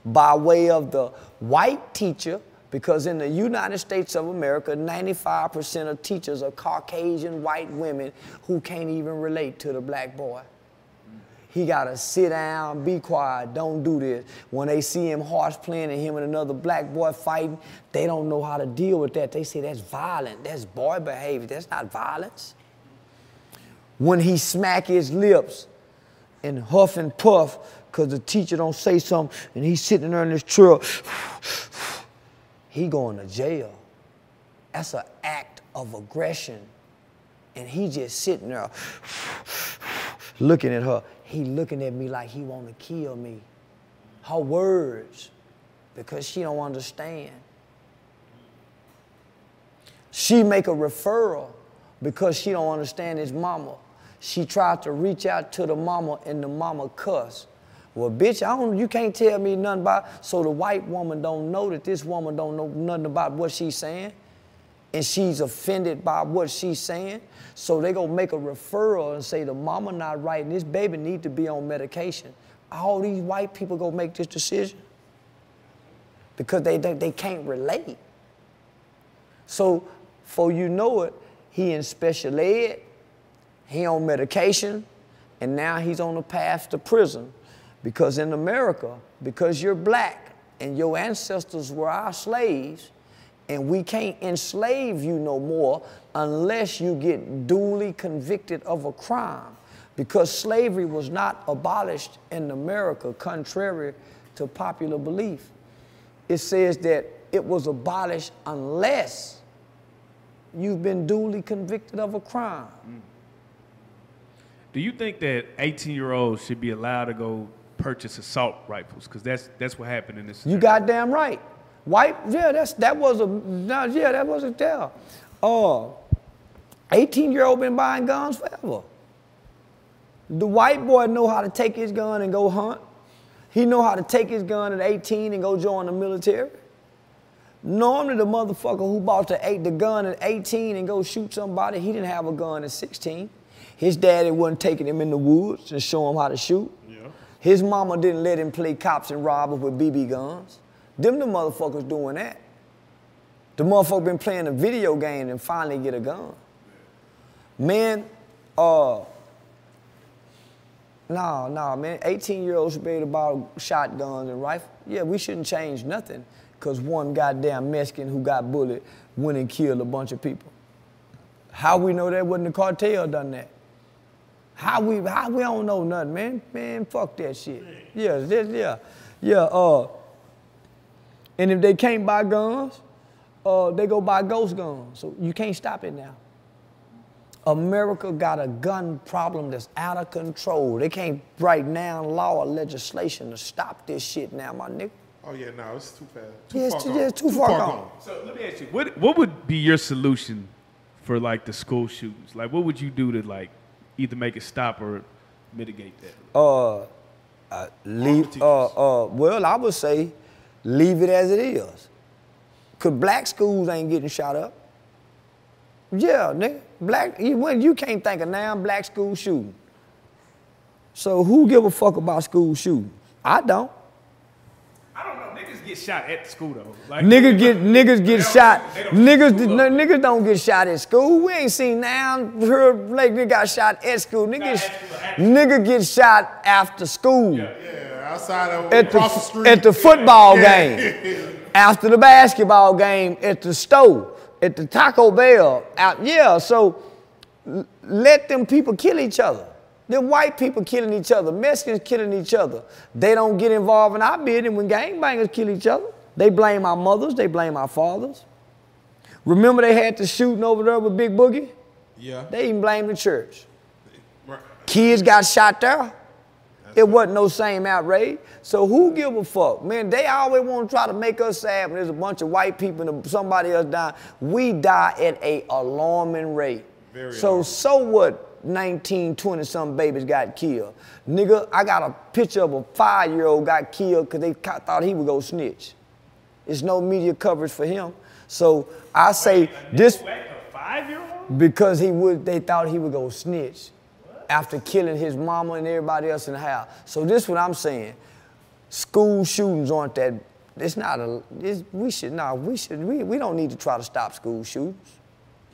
by way of the white teacher, because in the United States of America, 95% of teachers are Caucasian white women who can't even relate to the black boy. He gotta sit down, be quiet, don't do this. When they see him harsh playing and him and another black boy fighting, they don't know how to deal with that. They say that's violent, that's boy behavior, that's not violence. When he smack his lips and huff and puff because the teacher don't say something and he's sitting there in his chair, he going to jail. That's an act of aggression. And he just sitting there looking at her. He looking at me like he want to kill me. Her words, because she don't understand. She make a referral because she don't understand his mama. She tried to reach out to the mama and the mama cuss. Well, bitch, I don't, you can't tell me nothing about, so the white woman don't know that this woman don't know nothing about what she's saying. And she's offended by what she's saying. So they gonna make a referral and say the mama not right and this baby need to be on medication. All these white people gonna make this decision because they, they, they can't relate. So, for you know it, he in special ed, he on medication, and now he's on the path to prison. Because in America, because you're black and your ancestors were our slaves, and we can't enslave you no more unless you get duly convicted of a crime. Because slavery was not abolished in America, contrary to popular belief. It says that it was abolished unless you've been duly convicted of a crime. Mm. Do you think that 18 year olds should be allowed to go purchase assault rifles? Because that's that's what happened in this. You goddamn right. White, yeah, that's that was a no, yeah, that was a tell. Uh, oh, 18 year old been buying guns forever. The white boy know how to take his gun and go hunt. He know how to take his gun at 18 and go join the military. Normally, the motherfucker who bought the, eight, the gun at 18 and go shoot somebody, he didn't have a gun at 16. His daddy wasn't taking him in the woods and show him how to shoot. Yeah. His mama didn't let him play cops and robbers with BB guns. Them the motherfuckers doing that. The motherfucker been playing a video game and finally get a gun. Man, uh, no, no, man. 18 year olds should be able to buy shotguns and rifles. Yeah, we shouldn't change nothing because one goddamn Mexican who got bullet went and killed a bunch of people. How we know that wasn't the cartel done that? How we how we don't know nothing, man? Man, fuck that shit. Yeah, this, yeah, yeah. Uh, and if they can't buy guns, uh, they go buy ghost guns. So you can't stop it now. America got a gun problem that's out of control. They can't write down law or legislation to stop this shit now, my nigga. Oh yeah, no, it's too fast. Too Yeah, it's far too- gone. yeah, it's too far gone. So let me ask you, what what would be your solution for like the school shootings? Like, what would you do to like either make it stop or mitigate that? Uh, uh, leave. Uh, uh, well, I would say, leave it as it is. Cause black schools ain't getting shot up. Yeah, nigga, black. You, when you can't think of now black school shooting. So who give a fuck about school shootings? I don't. I don't know. Niggas get shot at the school though. Like, Niggas get niggas get shot. Niggas n- niggas don't get shot at school. We ain't seen now heard like nigga got shot at school. Niggas at school, at nigga get shot after school. Yeah, outside of At the, across the street. at the football Yeah. game, <laughs> after the basketball game, at the store, at the Taco Bell, out yeah. So let them people kill each other. Them white people killing each other, Mexicans killing each other. They don't get involved in our business when gangbangers kill each other. They blame our mothers, they blame our fathers. Remember they had the shooting over there with Big Boogie? Yeah. They even blamed the church. Right. Kids got shot there. It wasn't no same outrage. So who give a fuck? Man, they always want to try to make us sad when there's a bunch of white people and somebody else dying. We die at a alarming rate. Very so alarming. so what 19, 20 some babies got killed. Nigga, I got a picture of a five-year-old got killed because they thought he would go snitch. There's no media coverage for him. So I say this five year old? because he would they thought he would go snitch after killing his mama and everybody else in the house. So this what I'm saying. School shootings aren't that it's not a it's, we should nah, we should we, we don't need to try to stop school shootings.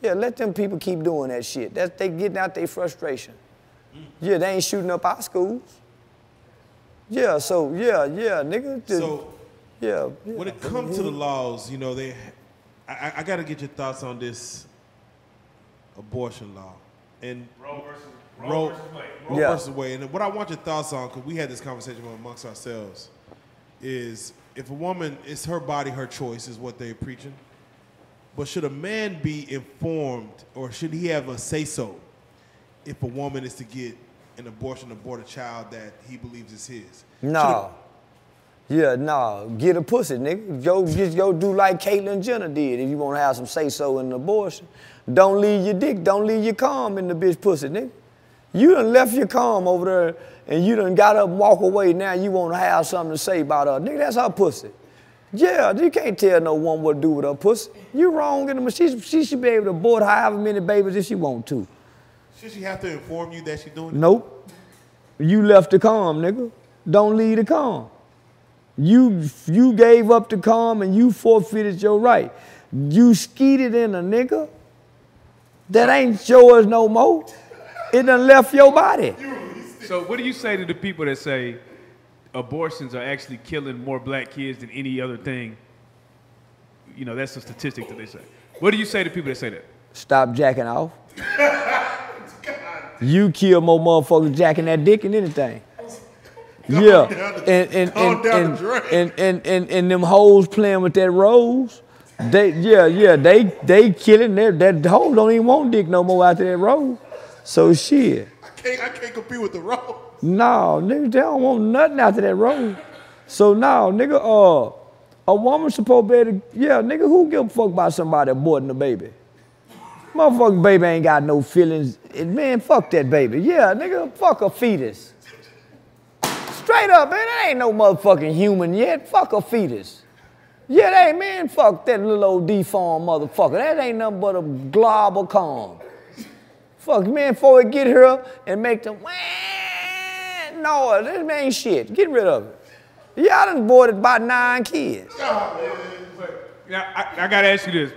Yeah, let them people keep doing that shit. That's they getting out their frustration. Mm. Yeah, they ain't shooting up our schools. Yeah, so yeah, yeah, nigga. the- So yeah, yeah. when it comes to the laws, you know, they, I, I- I got to get your thoughts on this abortion law and Roe versus Roe, Roe. Roe Yeah. versus Wade. And what I want your thoughts on, because we had this conversation amongst ourselves, is if a woman, it's her body, her choice, is what they're preaching. But should a man be informed, or should he have a say so, if a woman is to get an abortion, abort a child that he believes is his? No. Yeah, no. Get a pussy, nigga. Go just go do like Caitlyn Jenner did if you want to have some say so in an abortion. Don't leave your dick, don't leave your calm in the bitch pussy, nigga. You done left your calm over there and you done got up and walk away. Now you want to have something to say about her. Nigga, that's her pussy. Yeah, you can't tell no woman what to do with her pussy. You wrong in the she, she should be able to abort however many babies if she want to. Should she have to inform you that she's doing it? Nope. You left the calm, nigga. Don't leave the calm. You you gave up the calm and you forfeited your right. You skeeted in a nigga that ain't yours no more. It done left your body. So what do you say to the people that say abortions are actually killing more black kids than any other thing? You know, that's a statistic that they say. What do you say to people that say that? Stop jacking off. You kill more motherfuckers jacking that dick than anything. yeah. down the- and, and, calm and, down and, the and, and, and, and them hoes playing with that rose. They yeah, yeah, they they killing their that hoe don't even want dick no more after that rose. So shit. I can't, I can't compete with the role. No, nigga, they don't want nothing after that road. So now, nigga, uh, a woman supposed to be able to, yeah, nigga, who give a fuck about somebody aborting a baby? Motherfucking baby ain't got no feelings. And man, fuck that baby. Yeah, nigga, fuck a fetus. Straight up, man, that ain't no motherfucking human yet. Fuck a fetus. Yeah, that ain't, man, fuck that little old deformed motherfucker. That ain't nothing but a glob of calm. Fuck, man, before it get here and make the no, this man ain't shit. Get rid of it. Y'all done aborted about nine kids. Now, I, I gotta ask you this.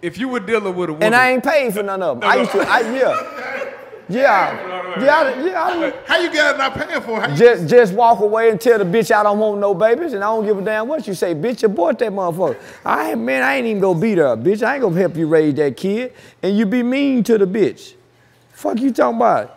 If you were dealing with a woman, And I ain't paid for none of them. I used to, I, yeah. <laughs> Yeah. Yeah, I- yeah, I done- How you get it not paying for it? Just, just walk away and tell the bitch I don't want no babies and I don't give a damn what you say. Bitch, abort that motherfucker. I ain't, man, I ain't even gonna beat her, bitch. I ain't gonna help you raise that kid. And you be mean to the bitch. Fuck you talking about?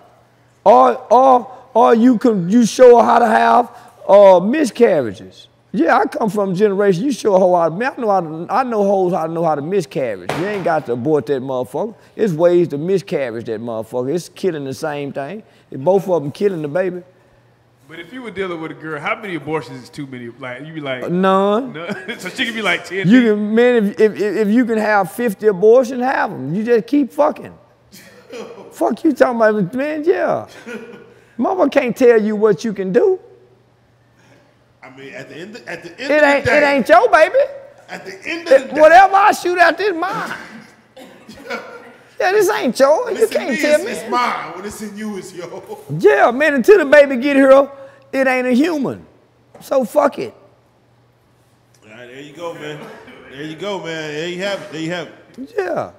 Or, or, or you can, you show her how to have uh, miscarriages. Yeah, I come from a generation, you show a whole lot of, man, I know how to, I know hoes how to know how to miscarriage. You ain't got to abort that motherfucker. It's ways to miscarriage that motherfucker. It's killing the same thing. Both of them killing the baby. but if you were dealing with a girl, how many abortions is too many? Like you be like, None. <laughs> no. so she could be like ten. You can, man, if, if, if you can have 50 abortions, have them. You just keep fucking. <laughs> Fuck you talking about, man, yeah. Mama can't tell you what you can do. I mean, at the end, at the end It of ain't, the day, it ain't your baby. at the end of the day, Whatever I shoot out, this mine. <laughs> Yeah, this ain't yours. when You can't me, tell it's, me. it's mine. When it's in you, it's yours. Yeah, man, until the baby get here, it ain't a human. So fuck it. Right, there you go, man. There you go, man. There you have it. There you have it. Yeah.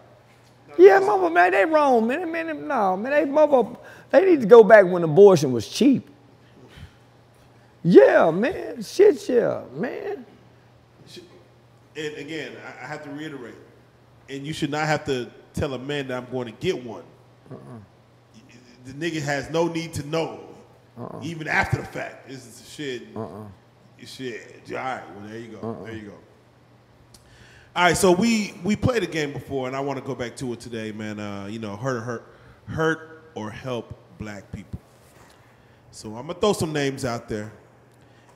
Yeah, mother, man, they wrong, man. man no, man, they mother, they need to go back when abortion was cheap. Yeah, man. Shit, yeah, man. And again, I have to reiterate, and you should not have to tell a man that I'm going to get one. The nigga has no need to know, even after the fact. This is shit. Uh shit. All right. Well, there you go. There you go. All right. So we we played a game before, and I want to go back to it today, man. Uh, you know, hurt or hurt, hurt or help black people. So I'm gonna throw some names out there,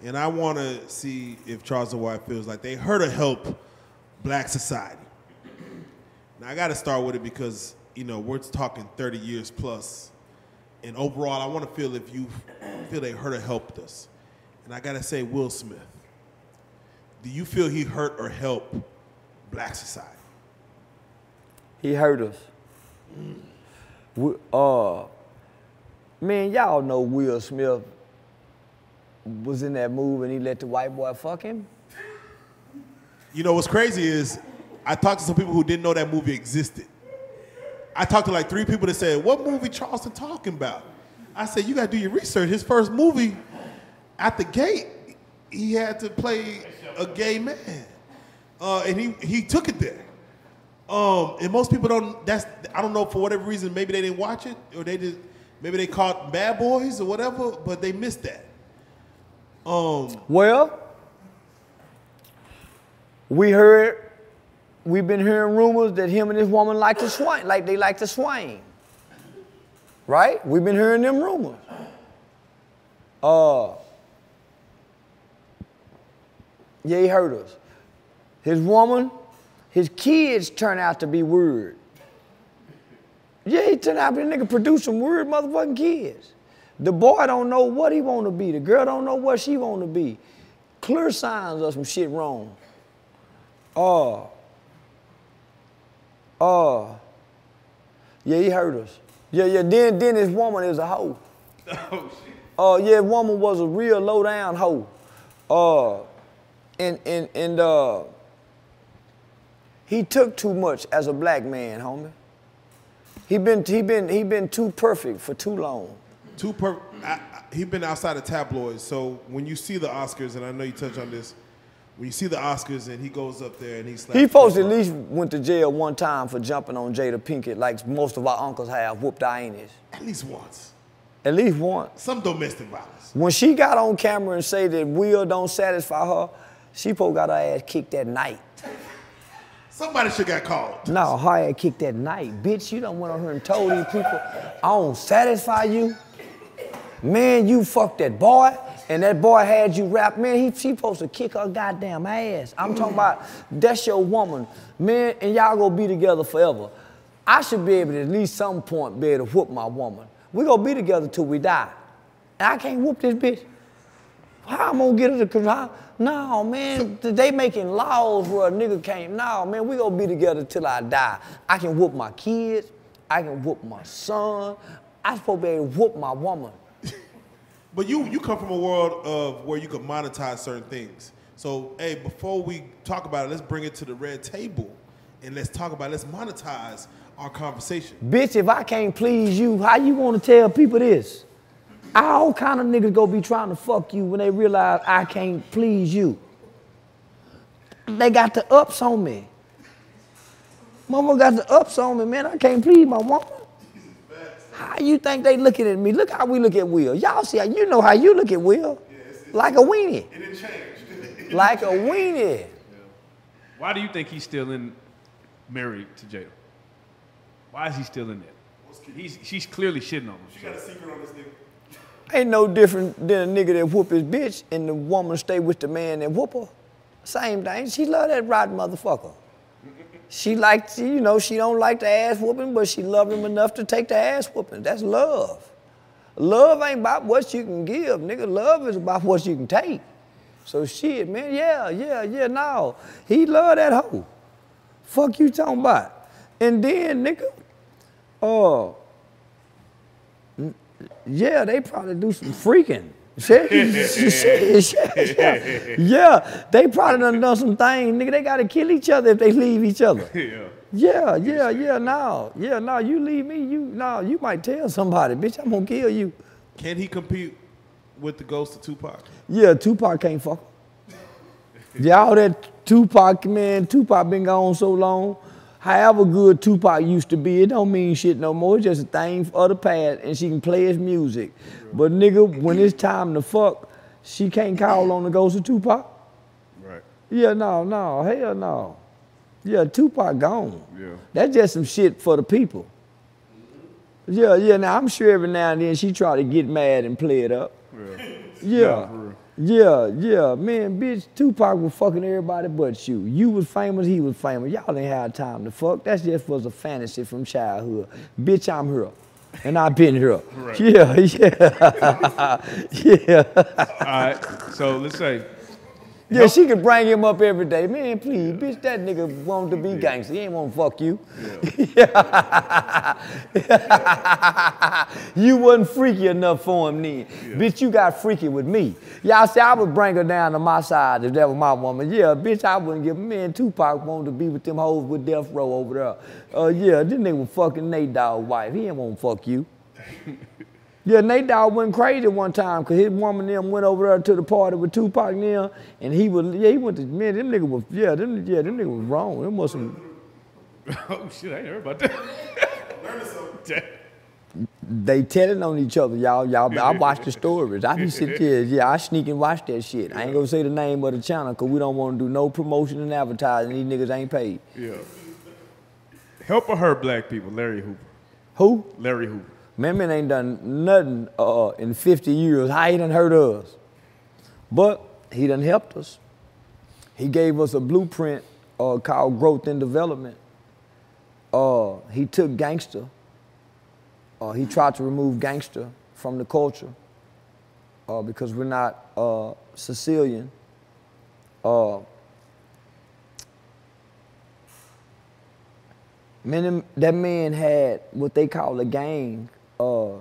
and I want to see if Charleston White feels like they hurt or help black society. Now I got to start with it because you know we're talking 30 years plus. and overall I want to feel if you feel they hurt or helped us, and I got to say Will Smith. Do you feel he hurt or helped black society? He hurt us. We, uh, man, y'all know Will Smith was in that movie and he let the white boy fuck him. You know what's crazy is I talked to some people who didn't know that movie existed. I talked to like three people that said, "What movie Charleston talking about?" I said, "You got to do your research. His first movie, at the gate, he had to play a gay man, uh, and he he took it there. Um, and most people don't. That's I don't know for whatever reason. Maybe they didn't watch it, or they just maybe they caught Bad Boys or whatever, but they missed that. Um, Well, we heard, we've been hearing rumors that him and his woman like to swing, like they like to swing. Right? We've been hearing them rumors. Uh, yeah, he hurt us. His woman, his kids turn out to be weird. Yeah, he turned out to be a nigga produce some weird motherfucking kids. The boy don't know what he want to be. The girl don't know what she want to be. Clear signs of some shit wrong. Uh, uh, yeah, he hurt us. Yeah, yeah. Then, then this woman is a hoe. <laughs> Oh shit. Uh, yeah, woman was a real low down hoe. Uh, and and and uh, he took too much as a black man, homie. He been he been he been too perfect for too long. Two per. I, I, he been outside of tabloids, so when you see the Oscars, and I know you touch on this, when you see the Oscars and he goes up there and he slaps. He folks at least went to jail one time for jumping on Jada Pinkett, like most of our uncles have, whooped our ass. at least once. At least once. Some domestic violence. When she got on camera and say that Will don't satisfy her, she supposed got her ass kicked that night. Somebody should got called. No, her ass kicked that night. Bitch, you done went on here and told these people, I don't satisfy you. Man, you fucked that boy, and that boy had you wrapped. Man, he, she supposed to kick her goddamn ass. I'm talking mm. about that's your woman. Man, and y'all gonna be together forever. I should be able to at least some point be able to whoop my woman. We gonna be together till we die. And I can't whoop this bitch. How I'm gonna get her to control? No, man, they making laws where a nigga can't. No, man, we gonna be together till I die. I can whoop my kids. I can whoop my son. I supposed to be able to whoop my woman. But you you come from a world of where you could monetize certain things. So hey, before we talk about it, let's bring it to the red table, and let's talk about it. let's monetize our conversation. Bitch, if I can't please you, how you wanna tell people this? All kind of niggas gonna be trying to fuck you when they realize I can't please you. They got the ups on me. Mama got the ups on me, man. I can't please my woman. How you think they looking at me? Look how we look at Will. Y'all see how you know how you look at Will. Yeah, Like a weenie. It didn't change. <laughs> Like a weenie. Why do you think he's still in married to Jada? Why is he still in there? He's she's clearly shitting on him. You got a secret on this nigga? Ain't no different than a nigga that whoop his bitch and the woman stay with the man that whoop her. Same thing. She love that rotten motherfucker. She like, you know, she don't like the ass whooping, but she love him enough to take the ass whooping. That's love. Love ain't about what you can give, nigga. Love is about what you can take. So shit, man, yeah, yeah, yeah, no. He love that hoe. Fuck you talking about. And then, nigga, uh, yeah, they probably do some freaking. Yeah. <laughs> yeah, they probably done done some things, nigga. They gotta kill each other if they leave each other. <laughs> Yeah. Yeah, yeah, yeah. No, yeah, no. You leave me, you no. You might tell somebody, bitch. I'm gonna kill you. Can he compete with the ghost of Tupac? Yeah, Tupac can't fuck. <laughs> Y'all that Tupac man, Tupac been gone so long. However good Tupac used to be, it don't mean shit no more. It's just a thing for the past, and she can play his music. But nigga, when it's time to fuck, she can't call on the ghost of Tupac. Right. Yeah, no, no, hell no. Yeah, Tupac gone. Yeah. That's just some shit for the people. Yeah, yeah. Now I'm sure every now and then she try to get mad and play it up. Yeah. Yeah. Real. Yeah, yeah, man, bitch, Tupac was fucking everybody but you. You was famous, he was famous. Y'all didn't have time to fuck. That's just was a fantasy from childhood. Bitch, I'm here. And I've been here. Right. Yeah, <laughs> yeah. <laughs> yeah. All right. So let's say Yeah, she could bring him up every day. Man, please, bitch, that nigga want to be gangster. He ain't want to fuck you. <laughs> you wasn't freaky enough for him then. Bitch, you got freaky with me. Y'all see, I would bring her down to my side if that was my woman. Yeah, bitch, I wouldn't give man Tupac wanted to be with them hoes with Death Row over there. Uh, yeah, this nigga was fucking Nate Dogg wife. He ain't want to fuck you. <laughs> Yeah, Nate Dogg went crazy one time because his woman them went over there to the party with Tupac now, and he was yeah he went to man them nigga was yeah them yeah them nigga was wrong. Them was some Oh shit, I ain't heard about that. <laughs> they telling on each other y'all y'all. I watch the stories. I be sitting <laughs> there yeah I sneak and watch that shit. I ain't gonna say the name of the channel because we don't want to do no promotion and advertising. These niggas ain't paid. yeah. Help or hurt black people, Larry Hoover. Who? Larry Hoover. Man, man ain't done nothing uh, in 50 years. How he done hurt us? But he done helped us. He gave us a blueprint uh, called Growth and Development. Uh, he took gangster. Uh, he tried to remove gangster from the culture uh, because we're not uh, Sicilian. Man, that man had what they call a gang uh,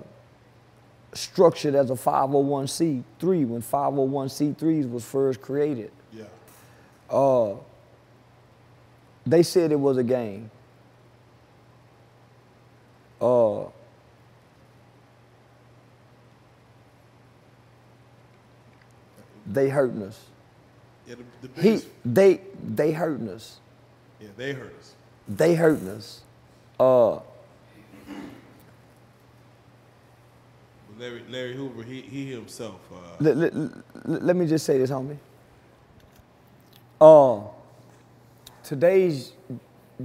structured as a 501c3 when 501c3s was first created. Yeah. Uh, they said it was a game. Uh, they hurting us. Yeah, the, the He, they, they hurting us. yeah, they hurt us. They hurting us. Uh, Larry, Larry Hoover, he, he himself, uh, let, let, let- me just say this, homie. Uh, today's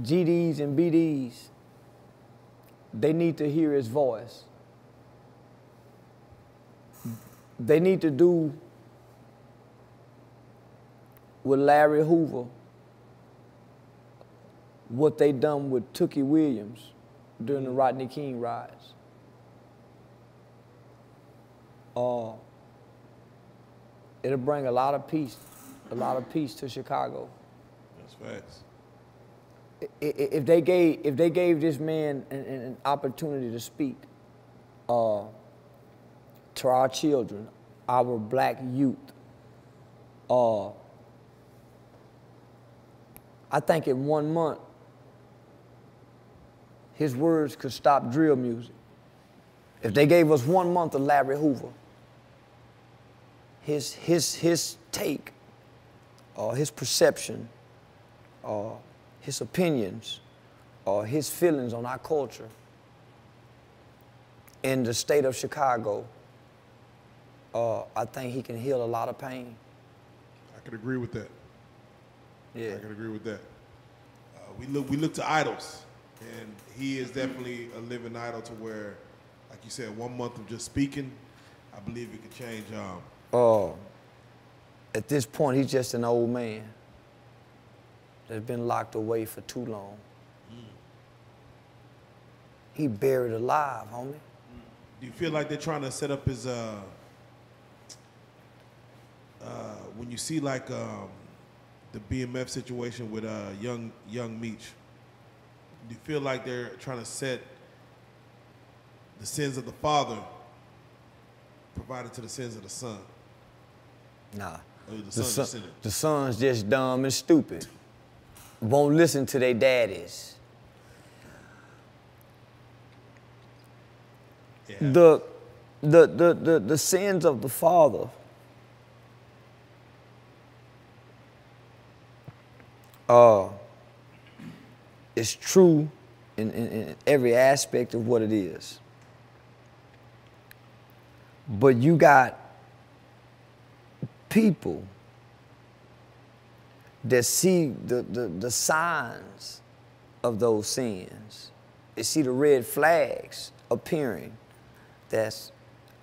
GDs and BDs, they need to hear his voice. They need to do with Larry Hoover what they done with Tookie Williams during the Rodney King riots. Uh, it'll bring a lot of peace, a lot of peace to Chicago. that's facts. If they gave, if they gave this man an, an an opportunity to speak uh, to our children, our black youth, uh, I think in one month, his words could stop drill music. If they gave us one month of Larry Hoover, his, his, his take, or his perception, or his opinions, or his feelings on our culture in the state of Chicago, uh, I think he can heal a lot of pain. I could agree with that. Yeah. I could agree with that. Uh, we look we look to idols, and he is definitely a living idol to where, like you said, one month of just speaking, I believe it could change. Um, Uh, at this point, he's just an old man that's been locked away for too long. He buried alive, homie. do you feel like they're trying to set up his? Uh, uh, when you see like um, the BMF situation with uh, young young Meech, do you feel like they're trying to set the sins of the father provided to the sins of the son. Nah. Oh, the The, son's son, just the son's just dumb and stupid. Won't listen to their daddies. Yeah. The, the, the, the, the sins of the father uh, is true in, in, in every aspect of what it is. But you got people that see the, the, the signs of those sins. They see the red flags appearing that's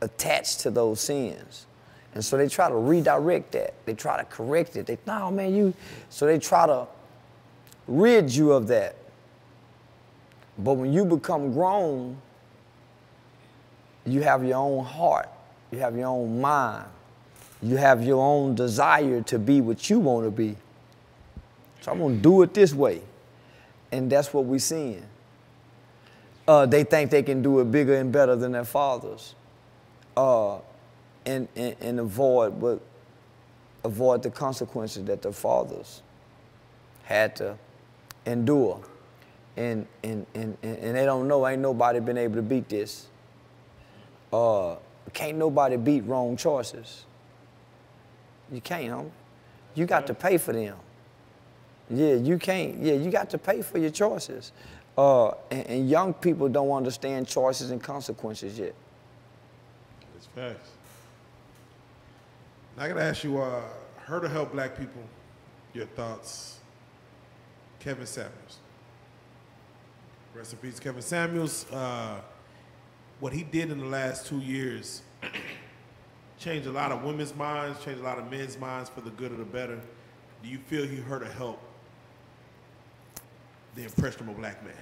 attached to those sins. And so they try to redirect that. They try to correct it. They, no, man, you. So they try to rid you of that. But when you become grown, you have your own heart, you have your own mind, you have your own desire to be what you want to be. So I'm gonna do it this way. And that's what we're seeing. Uh, they think they can do it bigger and better than their fathers. Uh, and, and, and avoid but avoid the consequences that their fathers had to endure. And, and, and, and and they don't know, ain't nobody been able to beat this. Uh, can't nobody beat wrong choices. You can't, homie. You got to pay for them. Yeah, you can't. Yeah, you got to pay for your choices. Uh, and, and young people don't understand choices and consequences yet. It's facts. Now I gotta ask you, uh, her to help black people, your thoughts. Kevin Samuels. Rest in peace, Kevin Samuels. Uh, what he did in the last two years <clears throat> changed a lot of women's minds, changed a lot of men's minds for the good or the better. Do you feel he hurt or help the impressionable black man?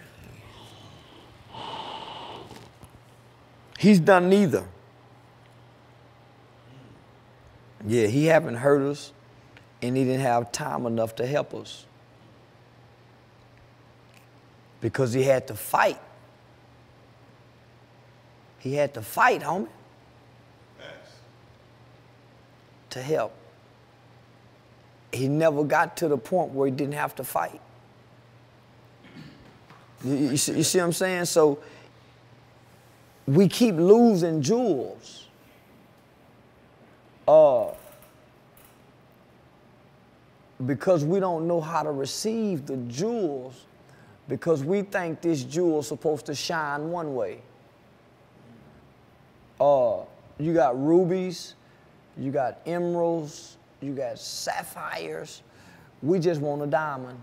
He's done neither. Yeah, he haven't hurt us, and he didn't have time enough to help us. Because he had to fight. He had to fight, homie, to help. He never got to the point where he didn't have to fight. You, you see, you see what I'm saying? So we keep losing jewels. Uh, because we don't know how to receive the jewels because we think this jewel is supposed to shine one way. Uh, you got rubies, you got emeralds, you got sapphires. We just want a diamond.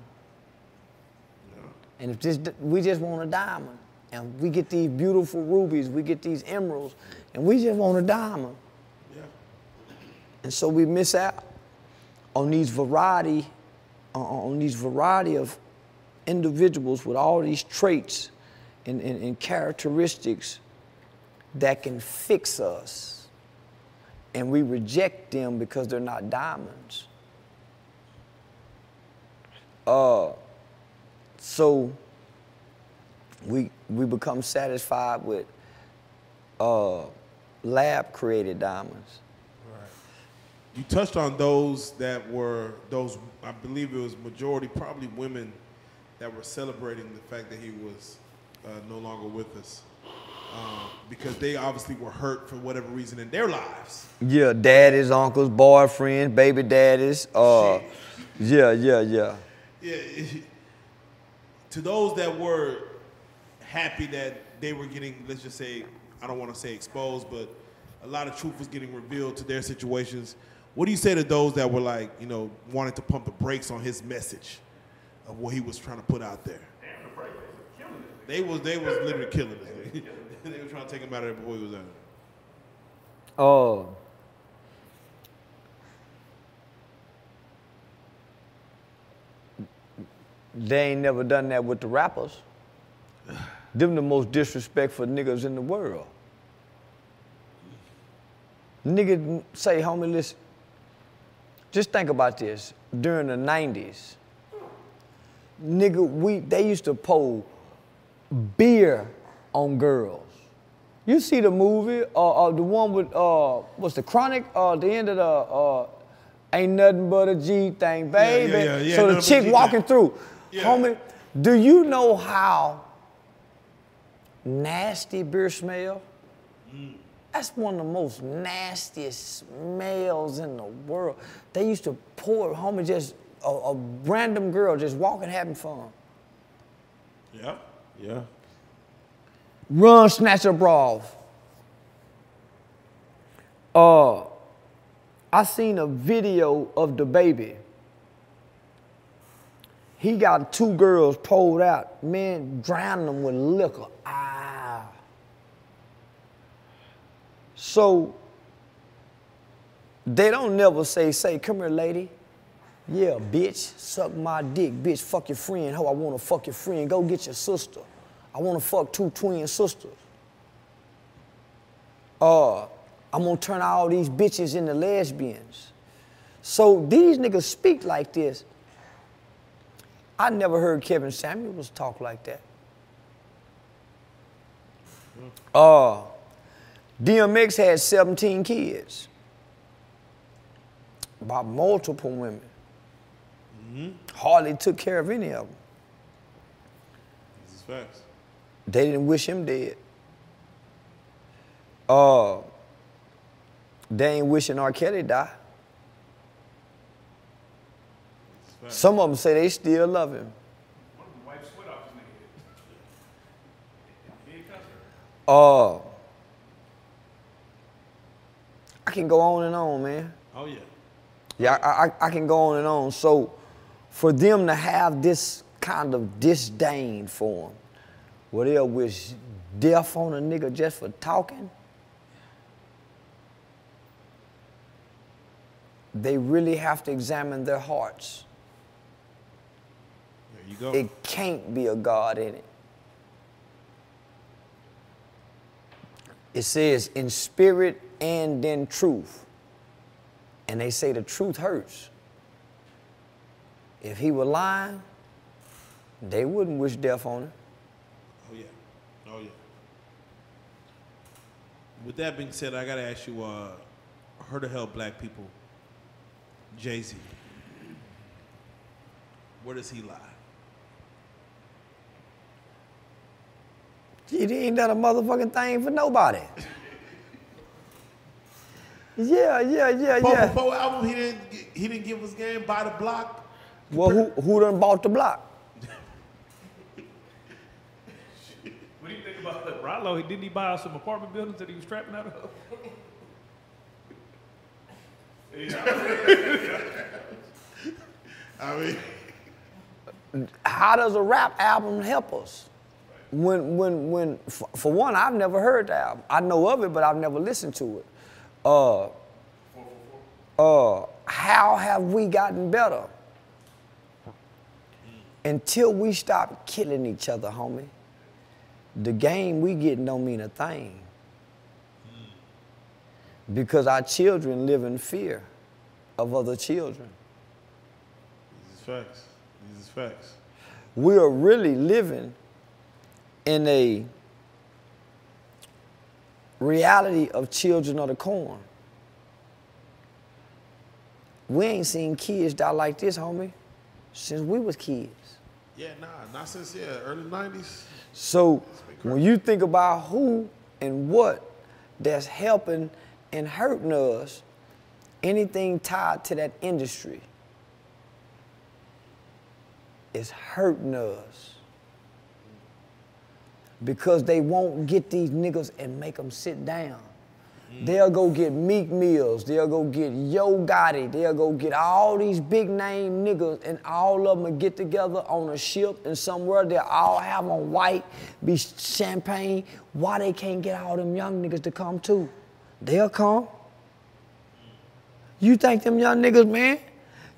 And if this, we just want a diamond, and we get these beautiful rubies, we get these emeralds, and we just want a diamond. Yeah. And so we miss out on these variety, on- on these variety of individuals with all these traits and, and, and characteristics that can fix us. And we reject them because they're not diamonds. Uh, so we, we become satisfied with uh, lab created diamonds. You touched on those that were those. I believe it was majority, probably women, that were celebrating the fact that he was uh, no longer with us, uh, because they obviously were hurt for whatever reason in their lives. Yeah, daddies, uncles, boyfriends, baby daddies. Uh, yeah, yeah, yeah. Yeah. <laughs> to those that were happy that they were getting, let's just say, I don't want to say exposed, but a lot of truth was getting revealed to their situations. What do you say to those that were like, you know, wanted to pump the brakes on his message of what he was trying to put out there? They was they was literally killing it. <laughs> trying to take him out of there before he was out. Oh. They ain't never done that with the rappers. Them the most disrespectful niggas in the world. Nigga say, homie, listen. Just think about this. During the 90s, nigga, we they used to pour beer on girls. You see the movie, uh, uh the one with uh, what's the Chronic? Uh, the end of the uh, ain't nothing but a G thing, baby. yeah, yeah, so the chick walking through, Yeah. homie. Do you know how nasty beer smell? That's one of the most nastiest smells in the world. They used to pour, homie, just a, a random girl just walking having fun. Yeah. Yeah. Run, snatch her bra off. Uh, I seen a video of the baby. He got two girls pulled out, man, drowning them with liquor. Ah. So they don't never say, say, come here, lady. Yeah, bitch, suck my dick, bitch, fuck your friend. Ho, I wanna fuck your friend. Go get your sister. I wanna fuck two twin sisters. Uh, I'm gonna turn all these bitches into lesbians. So these niggas speak like this. I never heard Kevin Samuels talk like that. Uh, DMX had 17 kids by multiple women. Hardly took care of any of them. This is facts. They didn't wish him dead. Uh, they ain't wishing R. Kelly die. This is facts. Some of them say they still love him. One of them wiped sweat off his nigga. Big concert. Uh, I can go on and on, man. Oh yeah. Yeah, I, I, I can go on and on. So, for them to have this kind of disdain for him, where they'll wish death on a nigga just for talking, they really have to examine their hearts. There you go. It can't be a God in it. It says in spirit and in truth. And they say the truth hurts. If he were lying, they wouldn't wish death on him. Oh yeah. Oh yeah. With that being said, I gotta ask you, uh, her to help black people, Jay Z. Where does he lie? He ain't done a motherfucking thing for nobody. yeah, yeah, yeah, yeah. before album, he didn't he didn't give us game by the block. Well, who, who done bought the block? What do you think about he didn't he buy some apartment buildings that he was trapping out of? <laughs> I mean, how does a rap album help us? When, when, when, for, for one, I've never heard the album. I know of it, but I've never listened to it. Uh, uh, how have we gotten better? Until we stop killing each other, homie, the game we getting don't mean a thing. Because our children live in fear of other children. these is facts. These is facts. we are really living in a reality of children of the corn. We ain't seen kids die like this, homie, since we was kids. Yeah, nah, not since yeah early '90s. So when you think about who and what that's helping and hurting us, anything tied to that industry is hurting us. Because they won't get these niggas and make them sit down. Mm. They'll go get Meek Mills, they'll go get Yo Gotti, they'll go get all these big name niggas, and all of them get together on a ship and somewhere they'll all have on white, be champagne. Why they can't get all them young niggas to come too? They'll come. You think them young niggas, man?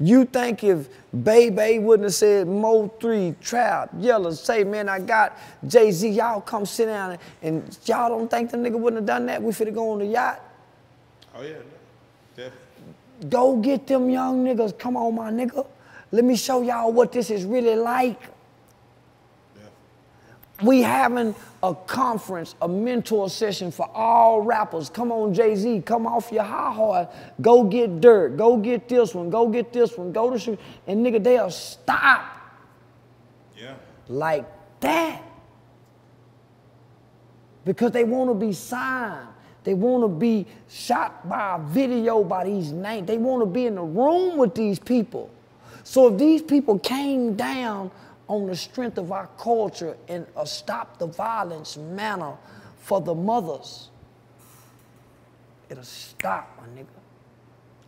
You think if Bay wouldn't have said Mo 3, Trap, Yellow, say, man, I got Jay Z, y'all come sit down, and, and y'all don't think the nigga wouldn't have done that? We finna go on the yacht. Oh yeah, definitely. Go get them young niggas. Come on, my nigga. Let me show y'all what this is really like. definitely. We having a conference, a mentor session for all rappers. Come on, Jay Z, come off your high horse. Go get dirt. Go get this one. Go get this one. Go to shoot. And nigga, they'll stop Yeah. like that. Because they want to be signed. They want to be shot by a video by these names. They want to be in the room with these people. So if these people came down on the strength of our culture in a stop the violence manner for the mothers, it'll stop, my nigga.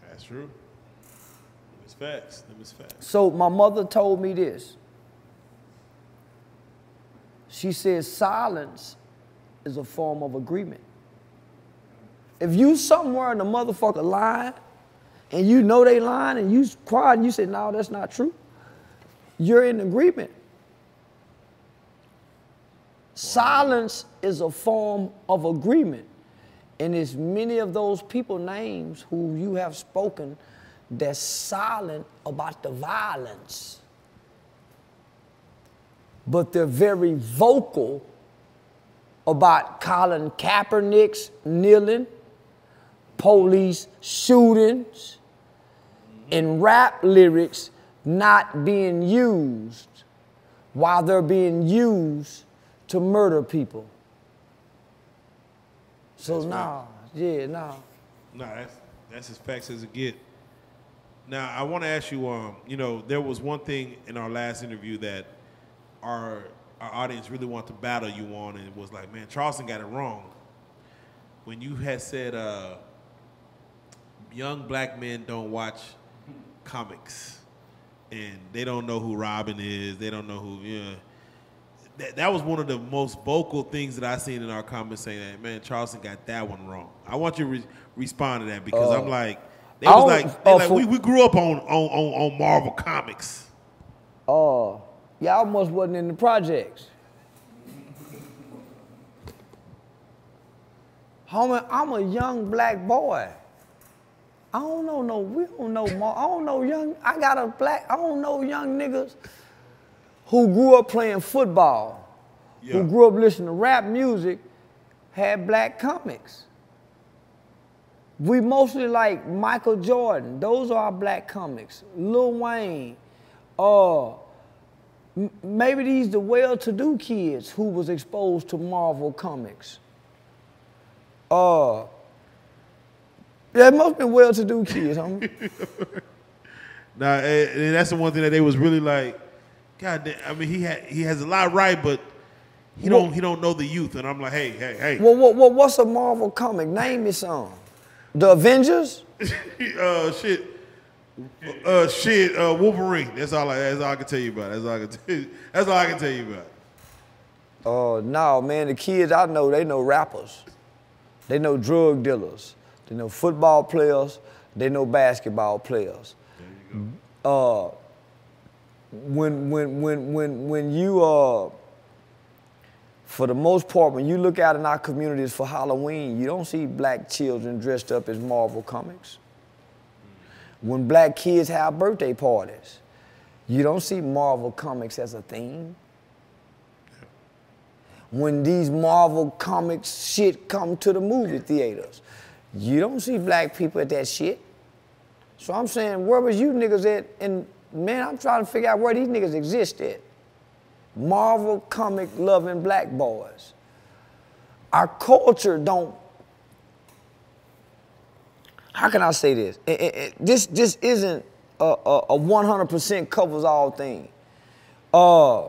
That's true. It's facts. Them is facts. So my mother told me this. She says silence is a form of agreement. If you somewhere in the motherfucker lying and you know they lying and you quiet and you say, no, that's not true, you're in agreement. Silence is a form of agreement. And it's many of those people names who you have spoken that's silent about the violence. But they're very vocal about Colin Kaepernick's kneeling, police shootings, and rap lyrics not being used while they're being used to murder people. So nah, yeah, nah. No, that's that's as facts as it get. Now I want to ask you. Um, you know, there was one thing in our last interview that our our audience really wanted to battle you on, and it was like, man, Charleston got it wrong. When you had said, uh, young black men don't watch comics, and they don't know who Robin is, they don't know who, yeah. That, that was one of the most vocal things that I seen in our comments saying that man Charleston got that one wrong. I want you to re- respond to that because I'm like they I was like, they uh, like for- we, we grew up on, on on on Marvel comics. Oh, y'all almost wasn't in the projects. Homie, I'm a young black boy. I don't know no, we don't know more. I don't know young, I got a black, I don't know young niggas who grew up playing football, Yeah. who grew up listening to rap music, had black comics. We mostly like Michael Jordan. Those are our black comics. Lil Wayne. Uh, maybe these the well-to-do kids who was exposed to Marvel comics. Uh, yeah, it must have been well-to-do kids, homie. <laughs> Now and, and that's the one thing that they was really like, God damn. I mean, he had he has a lot right, but he Well- don't he don't know the youth. And I'm like, hey hey hey. well, what, what, what's a Marvel comic? Name me some. The Avengers? <laughs> uh, shit. Uh, shit. Uh, Wolverine. That's all. I, that's all I can tell you about. That's all I can. <laughs> Tell you. That's all I can tell you about. Oh, no, man, the kids I know, they know rappers. They know drug dealers. They know football players. They know basketball players. Uh, when, when, when, when, when you, uh, for the most part, when you look out in our communities for Halloween, you don't see black children dressed up as Marvel comics. When black kids have birthday parties, you don't see Marvel comics as a theme when these Marvel comics shit come to the movie theaters. You don't see black people at that shit. So I'm saying, where was you niggas at? And man, I'm trying to figure out where these niggas exist at. Marvel comic loving black boys. Our culture don't. How can I say this? Eh, eh, eh, this this isn't a, a, a 100% covers all thing. Uh,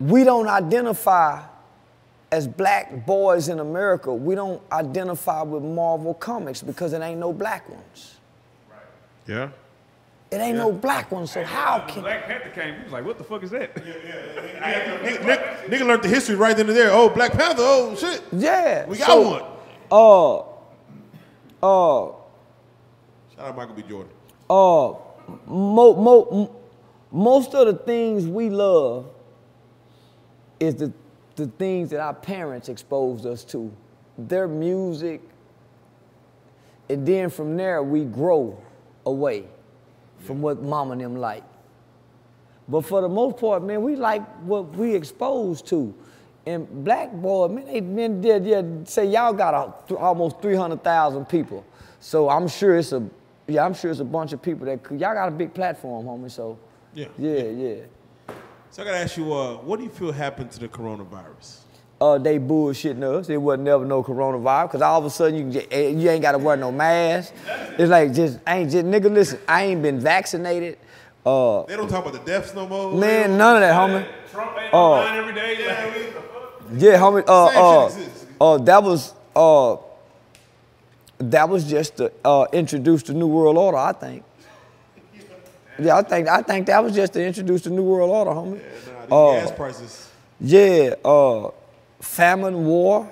we don't identify as black boys in America, we don't identify with Marvel comics because it ain't no black ones. Right. Yeah. It ain't no black ones, so how When can Black Panther came, he was like, what the fuck is that? <laughs> Nigga, nigga, nigga learned the history right then and there. Oh, Black Panther. Oh shit. Yeah. We got so, one. Uh uh Shout out Michael B. Jordan. uh mo, mo, m- most of the things we love is the the things that our parents exposed us to. Their music. And then from there we grow away from what mama and them like. But for the most part, man, we like what we exposed to. And black boy, man, they men did yeah, say y'all got a, th- almost 300,000 people. So I'm sure it's a, yeah, I'm sure it's a bunch of people that, could- y'all got a big platform, homie, so. Yeah. Yeah, yeah. So I gotta ask you, uh, what do you feel happened to the coronavirus? uh, they bullshitting us. It wasn't never no coronavirus. Cause all of a sudden you can get, eh, you ain't gotta wear no mask. It's like just I ain't just nigga. Listen, I ain't been vaccinated. Uh, They don't talk about the deaths no more. man, none of that, homie. Trump ain't online every day. Yeah, like- Yeah, homie. Uh, Same uh, uh, that was uh, that was just to uh, introduce the new world order. I think. Yeah, I think I think that was just to introduce the new world order, homie. nah, Uh, gas prices. Yeah, uh, famine, war.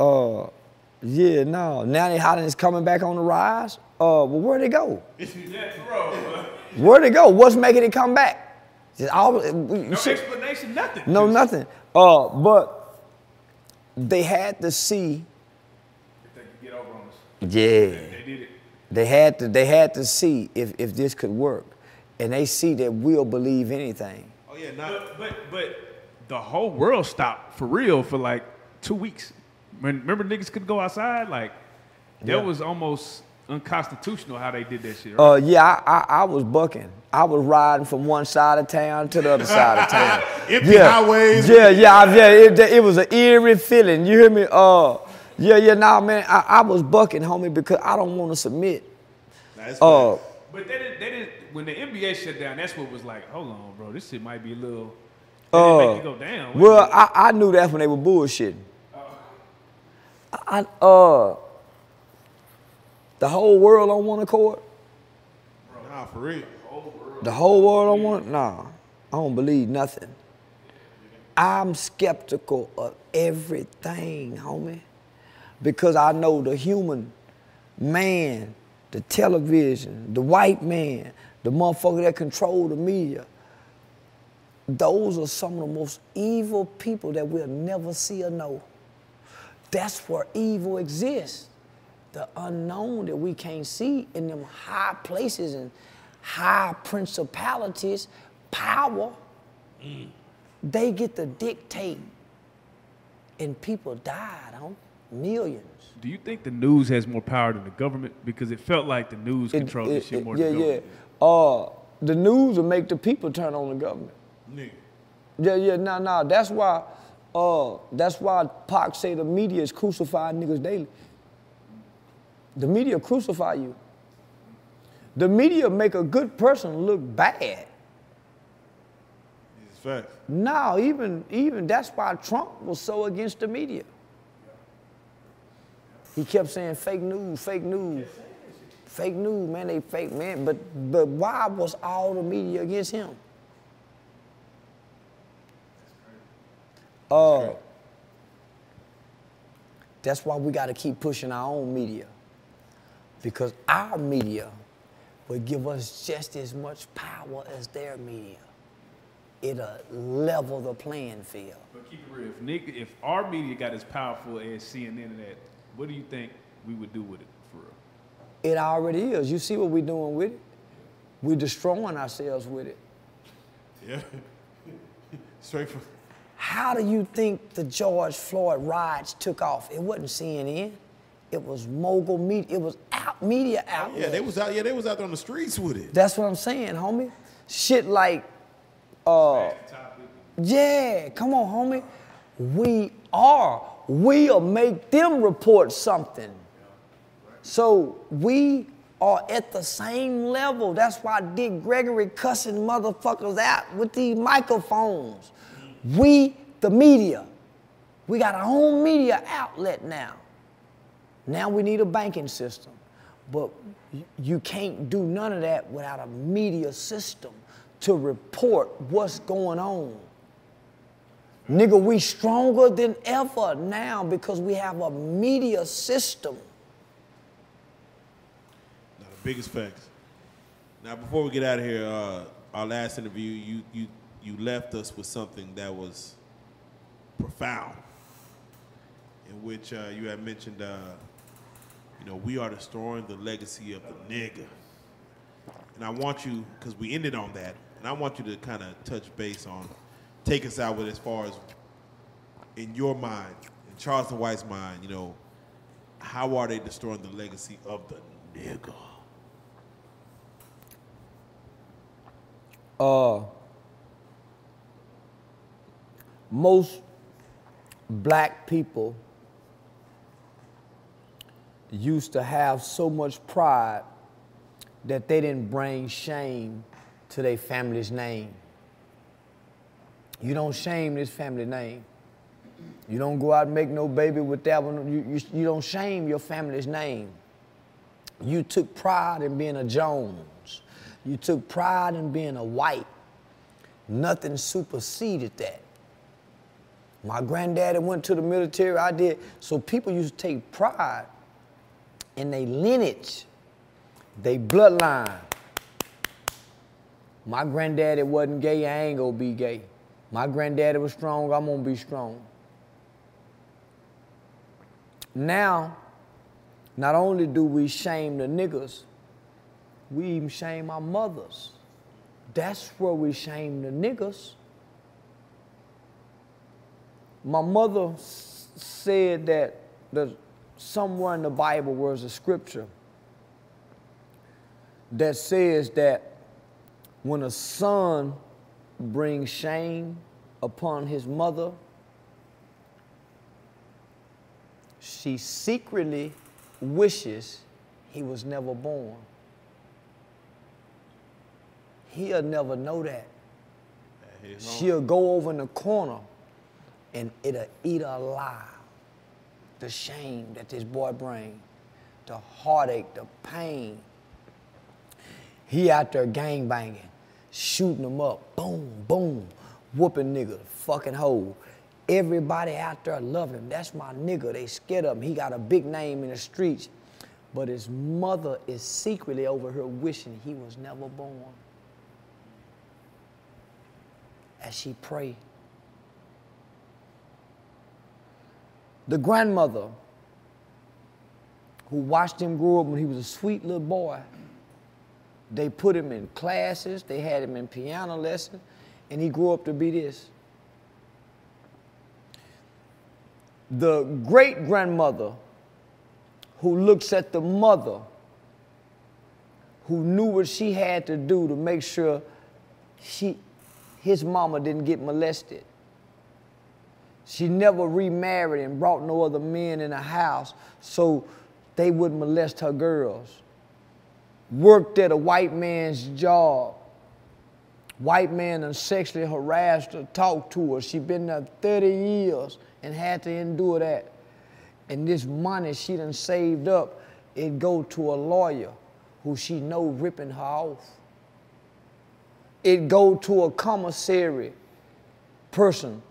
Uh, yeah, no. Now they hot and it's coming back on the rise. Uh, well, where'd it go? Where'd it go? What's making it come back? Just all, No shit. explanation, nothing. No, Just- nothing. Uh, but they had to see. If they could get over on us. Yeah. They did it. They had to. They had to see if if this could work, and they see that we'll believe anything. Oh yeah, not. But, but but the whole world stopped for real for like two weeks. When, remember niggas could go outside? Like that Yeah. was almost unconstitutional how they did that shit. Right? Uh, yeah, I, I, I was bucking. I was riding from one side of town to the other side of town. <laughs> Yeah. highways. Yeah, yeah, yeah. It, it was an eerie feeling. You hear me? Uh, yeah, yeah. Nah, man, I, I was bucking, homie, because I don't want to submit. Nah, it's Uh, but they didn't, they didn't, when the NBA shut down, that's what was like, hold on, bro, this shit might be a little. They didn't Uh, make it go down. Well, minute. I, I knew that when they were bullshitting. I, I- uh, the whole world on one accord. nah, for real. The whole world on one. Nah, I don't believe nothing. I'm skeptical of everything, homie, because I know the human man, the television, the white man, the motherfucker that control the media. Those are some of the most evil people that we'll never see or know. That's where evil exists. The unknown that we can't see in them high places and high principalities, power, mm. they get to dictate. And people died? Millions. Do you think the news has more power than the government? Because it felt like the news It- controlled it- this shit it- more yeah, than the yeah. government. Uh, the news will make the people turn on the government. Nigga. Yeah, yeah, nah, nah. That's why, uh, that's why Pac say the media is crucifying niggas daily. The media crucify you. The media make a good person look bad. It's facts. No, even even that's why Trump was so against the media. He kept saying fake news, fake news, fake news, man. They fake man. But but why was all the media against him? Uh, that's why we got to keep pushing our own media, because our media will give us just as much power as their media it'll level the playing field. But keep it real. If, nigga, if our media got as powerful as CNN and that, what do you think we would do with it for real? It already is. You see what we're doing with it? We're destroying ourselves with it. Yeah. <laughs> Straight from. How do you think the George Floyd riots took off? It wasn't CNN. It was mogul media. It was out media outlets. Yeah, they was out. Yeah, they was out there on the streets with it. That's what I'm saying, homie. Shit like, uh, yeah, come on, homie. We are. We'll make them report something. So we are at the same level. That's why Dick Gregory cussing motherfuckers out with these microphones. We, the media, we got our own media outlet now. Now we need a banking system. But you can't do none of that without a media system to report what's going on. Nigga, we stronger than ever now because we have a media system. Now, the biggest facts. Now, before we get out of here, uh, our last interview, you you you left us with something that was profound, in which uh, you had mentioned, uh, you know, we are destroying the legacy of the nigga. And I want you, because we ended on that, and I want you to kind of touch base on, take us out with as far as in your mind, in Charleston White's mind, you know, how are they destroying the legacy of the nigga? uh, most black people used to have so much pride that they didn't bring shame to their family's name. You don't shame this family name. You don't go out and make no baby with that one. You, you, you don't shame your family's name. You took pride in being a Jones. You took pride in being a white. Nothing superseded that. My granddaddy went to the military, I did. So people used to take pride in their lineage, their bloodline. My granddaddy wasn't gay, I ain't gonna be gay. My granddaddy was strong, I'm gonna be strong. Now, not only do we shame the niggas, we even shame our mothers. That's where we shame the niggas. My mother said that there's somewhere in the Bible was a scripture that says that when a son brings shame upon his mother, she secretly wishes he was never born. He'll never know that. She'll go over in the corner and it'll eat her alive. The shame that this boy brings, the heartache, the pain. He out there gang banging, shooting them up, boom, boom, whooping nigga, fucking hoe. Everybody out there love him. That's my nigga. They scared of him. He got a big name in the streets. But his mother is secretly over here wishing he was never born. As she pray. The grandmother who watched him grow up when he was a sweet little boy, they put him in classes, they had him in piano lessons, and he grew up to be this. The great grandmother who looks at the mother who knew what she had to do to make sure she, his mama didn't get molested. She never remarried and brought no other men in the house so they wouldn't molest her girls. Worked at a white man's job. White man done sexually harassed her, talked to her. She been there 30 years and had to endure that. And this money she done saved up, it go to a lawyer who she know ripping her off. It go to a commissary person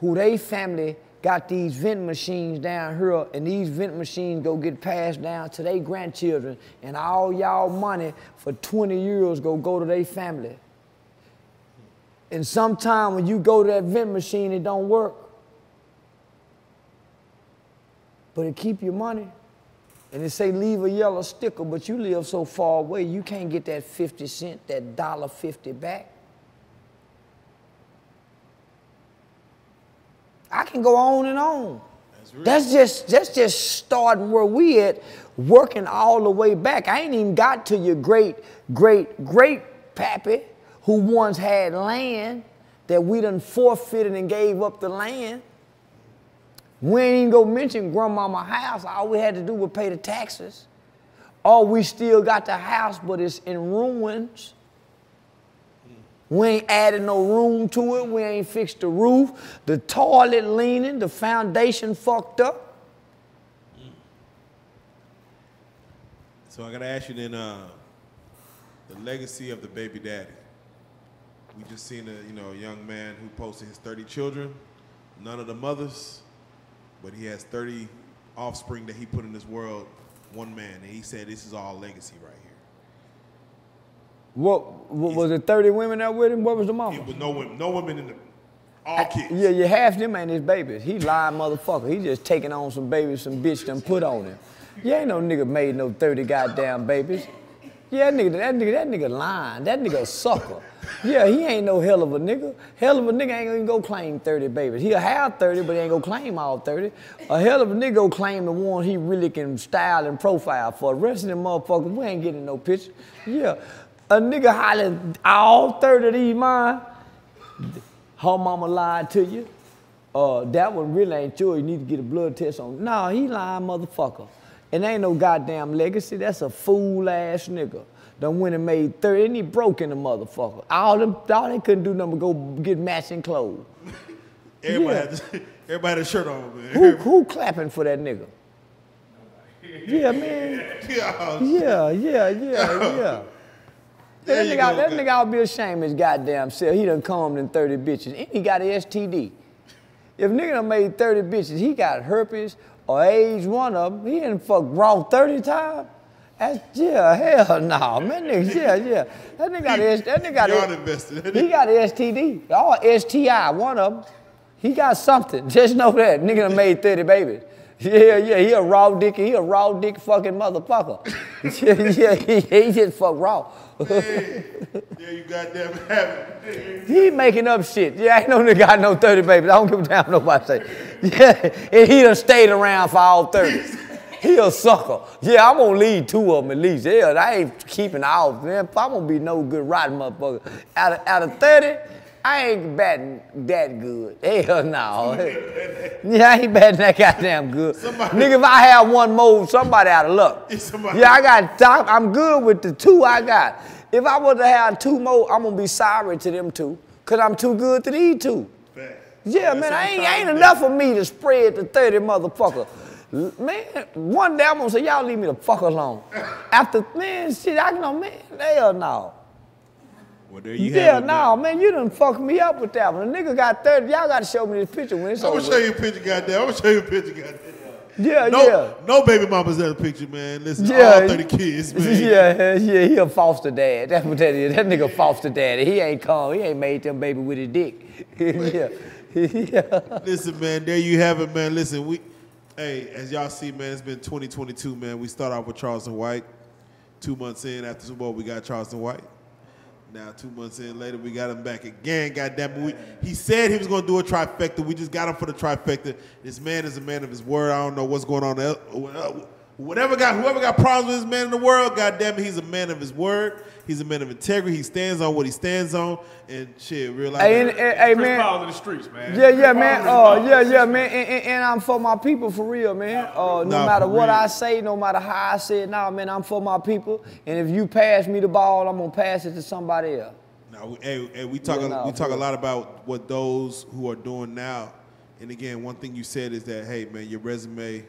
who they family got these vent machines down here, and these vent machines go get passed down to their grandchildren, and all y'all money for 20 years go go to their family. And sometime when you go to that vent machine, it don't work. But it keep your money. And it say leave a yellow sticker, but you live so far away, you can't get that 50 cent, that dollar 50 back. I can go on and on. That's just that's just starting where we at, working all the way back. I ain't even got to your great, great, great pappy who once had land that we done forfeited and gave up the land. We ain't even go mention grandmama house. All we had to do was pay the taxes. Or we still got the house, but it's in ruins. We ain't added no room to it. We ain't fixed the roof. The toilet leaning, the foundation fucked up. So I gotta ask you then, uh, the legacy of the baby daddy. We just seen a you know a young man who posted his 30 children, none of the mothers, but he has 30 offspring that he put in this world, one man, and he said this is all legacy right here. What, what was it? 30 women there with him? What was the It mama? was no women, no women in the, all kids. Yeah, you half them ain't his babies. He lying motherfucker. He just taking on some babies some bitch done put on him. You ain't no nigga made no 30 goddamn babies. Yeah, that nigga, that nigga, that nigga lying. That nigga a sucker. Yeah, he ain't no hell of a nigga. Hell of a nigga ain't gonna go claim 30 babies. He'll have 30, but he ain't gonna claim all 30. A hell of a nigga go claim the one he really can style and profile for. The rest of them motherfuckers, we ain't getting no picture. Yeah. A nigga hollering all 30 of these mine. Her mama lied to you. Uh, that one really ain't true. You need to get a blood test on. No, he lying motherfucker. And ain't no goddamn legacy. That's a fool ass nigga. Done went and made 30 and he broke in the motherfucker. All them all they couldn't do nothing but go get matching clothes. Everybody, Yeah. had, <laughs> everybody had a shirt on, man. Who who clapping for that nigga? <laughs> Yeah, man. Yeah. Yeah, yeah, yeah, yeah. That nigga, go, that nigga ought to be ashamed of his goddamn self. He done combed in 30 bitches. And he got an STD. If nigga done made 30 bitches, he got herpes or AIDS, one of them. He didn't fuck raw 30 times. That's, yeah, hell no, man. Nigga, yeah, yeah. That nigga got a, that nigga got Y'all a, invested. he got an STD. Or STI, one of them. He got something. <laughs> Just know that. Nigga done made 30 babies. Yeah, yeah, he a raw dick, he a raw dick fucking motherfucker. <laughs> yeah, yeah, he, he just fuck raw. <laughs> yeah, you goddamn have it. He making up shit. Yeah, ain't no nigga got no 30 babies. I don't give a damn nobody say. Yeah, and he done stayed around for all 30. He a sucker. Yeah, I'm gonna leave two of them at least. Yeah, I ain't keeping all Man, if I'm gonna be no good rotten motherfucker. Out of, out of 30, I ain't batting that good. Hell no. <laughs> yeah, I ain't batting that goddamn good. Somebody- Nigga, if I have one more, somebody out of luck. <laughs> Somebody- Yeah, I got, I'm good with the two I got. If I was to have two more, I'm gonna be sorry to them two, cause I'm too good to these two. Yeah, That's man, I ain't, ain't enough of me to spread the 30 motherfucker. Man, one day I'm gonna say, y'all leave me the fuck alone. <laughs> After, man, shit, I know, man, hell no. Well, there you Yeah, have it, no, man. man, you done fucked me up with that one. A nigga got 30, y'all gotta show me this picture when it's I'm over. gonna show you a picture, goddamn. I'm gonna show you a picture, goddamn. Yeah, No, yeah. no baby mamas in the picture, man. Listen, Yeah, all 30 kids, <laughs> man. Yeah, yeah, he a foster dad. That's what that is. That nigga foster daddy. He ain't come. He ain't made them baby with his dick. <laughs> yeah. yeah. Listen, man, there you have it, man. Listen, we, hey, as y'all see, man, it's been 2022, man. We start off with Charleston White. Two months in after Super Bowl, we got Charleston White. Now, two months in later, we got him back again. Goddamn. We, he said he was going to do a trifecta. We just got him for the trifecta. This man is a man of his word. I don't know what's going on. There. Whatever got, whoever got problems with this man in the world, goddamn it, he's a man of his word. He's a man of integrity. He stands on what he stands on. And shit, real life. Hey, and, and- hey, man. Paul in the streets, man. Yeah, yeah, Chris man. Oh, Uh, yeah, yeah, man. And, and, and I'm for my people for real, man. Uh, no Nah, matter what real. I say, no matter how I say it, nah, man, I'm for my people. And if you pass me the ball, I'm gonna pass it to somebody else. Now, we, hey, hey, we talk Yeah, a, nah, we talk a lot about what those who are doing now. And again, one thing you said is that, hey, man, your resume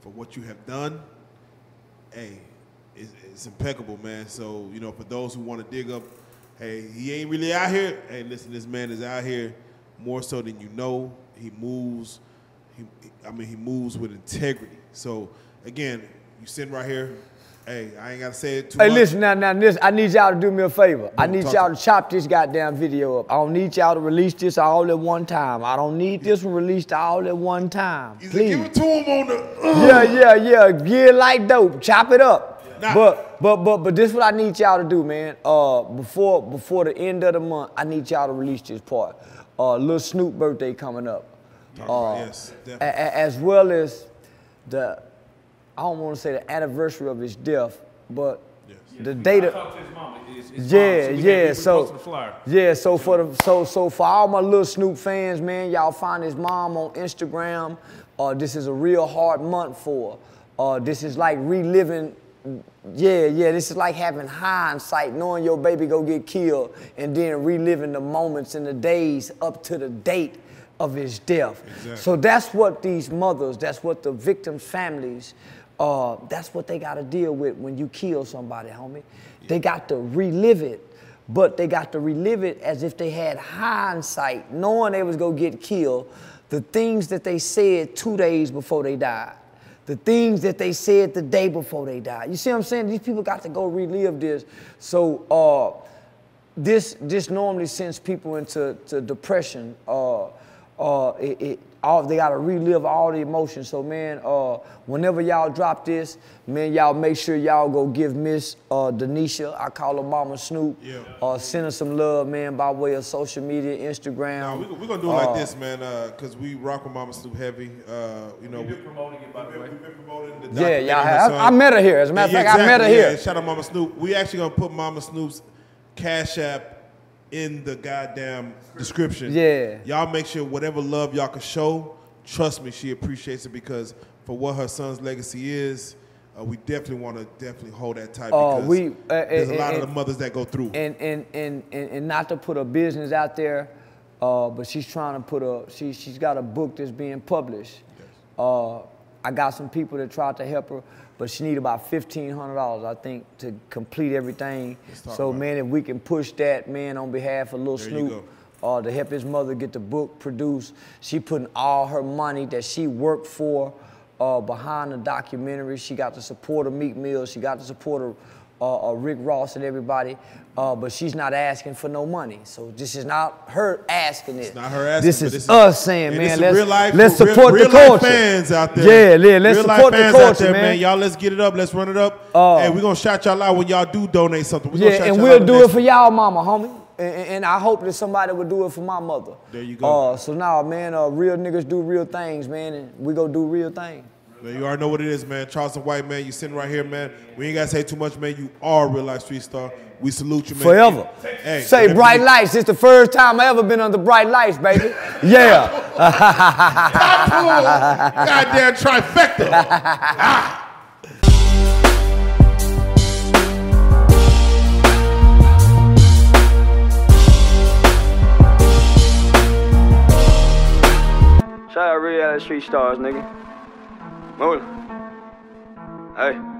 for what you have done, hey, it's, it's impeccable, man. So, you know, for those who want to dig up, hey, he ain't really out here. Hey, listen, this man is out here more so than you know. He moves. He, I mean, he moves with integrity. So, again, you sitting right here. Hey, I ain't gotta say it too Hey, much. listen now, now, this, I need y'all to do me a favor. I need talk y'all to chop this goddamn video up. I don't need y'all to release this all at one time. I don't need this one released all at one time. He's like, Please. give it to him on the. Yeah, yeah, yeah. Get it like dope. Chop it up. Nah. But but but but this what I need y'all to do, man. Uh before before the end of the month, I need y'all to release this part. Uh little Snoop birthday coming up. about- Uh, yes, a- definitely. a- as well as the I don't want to say the anniversary of his death, but Yes. the I date of talked to his mama. His, his yeah, mom, so yeah. So posting the flyer. yeah, so for the so so for all my little Snoop fans, man, y'all find his mom on Instagram. Uh, this is a real hard month for. Uh, this is like reliving. Yeah, yeah. This is like having hindsight, knowing your baby go get killed, and then reliving the moments and the days up to the date of his death. Exactly. So that's what these mothers, that's what the victims' families, uh, that's what they got to deal with when you kill somebody, homie. They got to relive it, but they got to relive it as if they had hindsight, knowing they was gonna get killed. The things that they said two days before they died, the things that they said the day before they died. You see what I'm saying? These people got to go relive this. So. Uh, this this normally sends people into to depression. Uh, uh, it, it all they gotta relive all the emotions. So man, uh, whenever y'all drop this, man, y'all make sure y'all go give Miss uh, Denisha, I call her Mama Snoop, Yeah. uh, send her some love, man, by way of social media, Instagram. Now, we, we're gonna do it like Uh, this, man, because we rock with Mama Snoop heavy. Uh, you know, we, promoting it, by the way. we've been promoting the Yeah, y'all have. I, I met her here. As a matter of Yeah, fact, I met her exactly, here. Shout out Mama Snoop. We actually gonna put Mama Snoop's cash app in the goddamn description. Yeah. Y'all make sure whatever love y'all can show, trust me, she appreciates it because for what her son's legacy is, uh, we definitely want to definitely hold that tight Uh, because we- uh, there's a lot and- of the mothers that go through. and and, and, and and not to put a business out there, uh, but she's trying to put a she she's got a book that's being published. Uh, I got some people that tried to help her, but she need about fifteen hundred dollars, I think, to complete everything. So man, if we can push that, man, on behalf of Lil There Snoop, uh, to help his mother get the book produced, she putting all her money that she worked for uh, behind the documentary. She got the support of Meek Mill. She got the support of uh, uh, Rick Ross and everybody, uh, but she's not asking for no money. So this is not her asking it. It's not her asking, This is this is- us saying, man, let's, real life, let's support real the life culture. fans out there. Yeah, yeah, let's real life support the fans culture, out there, man. Y'all, let's get it up. Let's run it up. Uh, hey, we're gonna shout y'all out when y'all do donate something. We gonna Yeah, shout and we'll do it for y'all, mama, homie. And, and- and I hope that somebody would do it for my mother. There you go. Uh, so now, man, uh, real niggas do real things, man, and we go do real things. Man, you already know what it is, man. Charleston White, man. You sitting right here, man. We ain't gotta say too much, man. You are a real life street star. We salute you, man. Forever. Hey, Say whatever bright you- lights. It's the first time I ever been under bright lights, baby. <laughs> yeah. Goddamn trifecta. <laughs> Shout out real street stars, nigga. Move. Hey.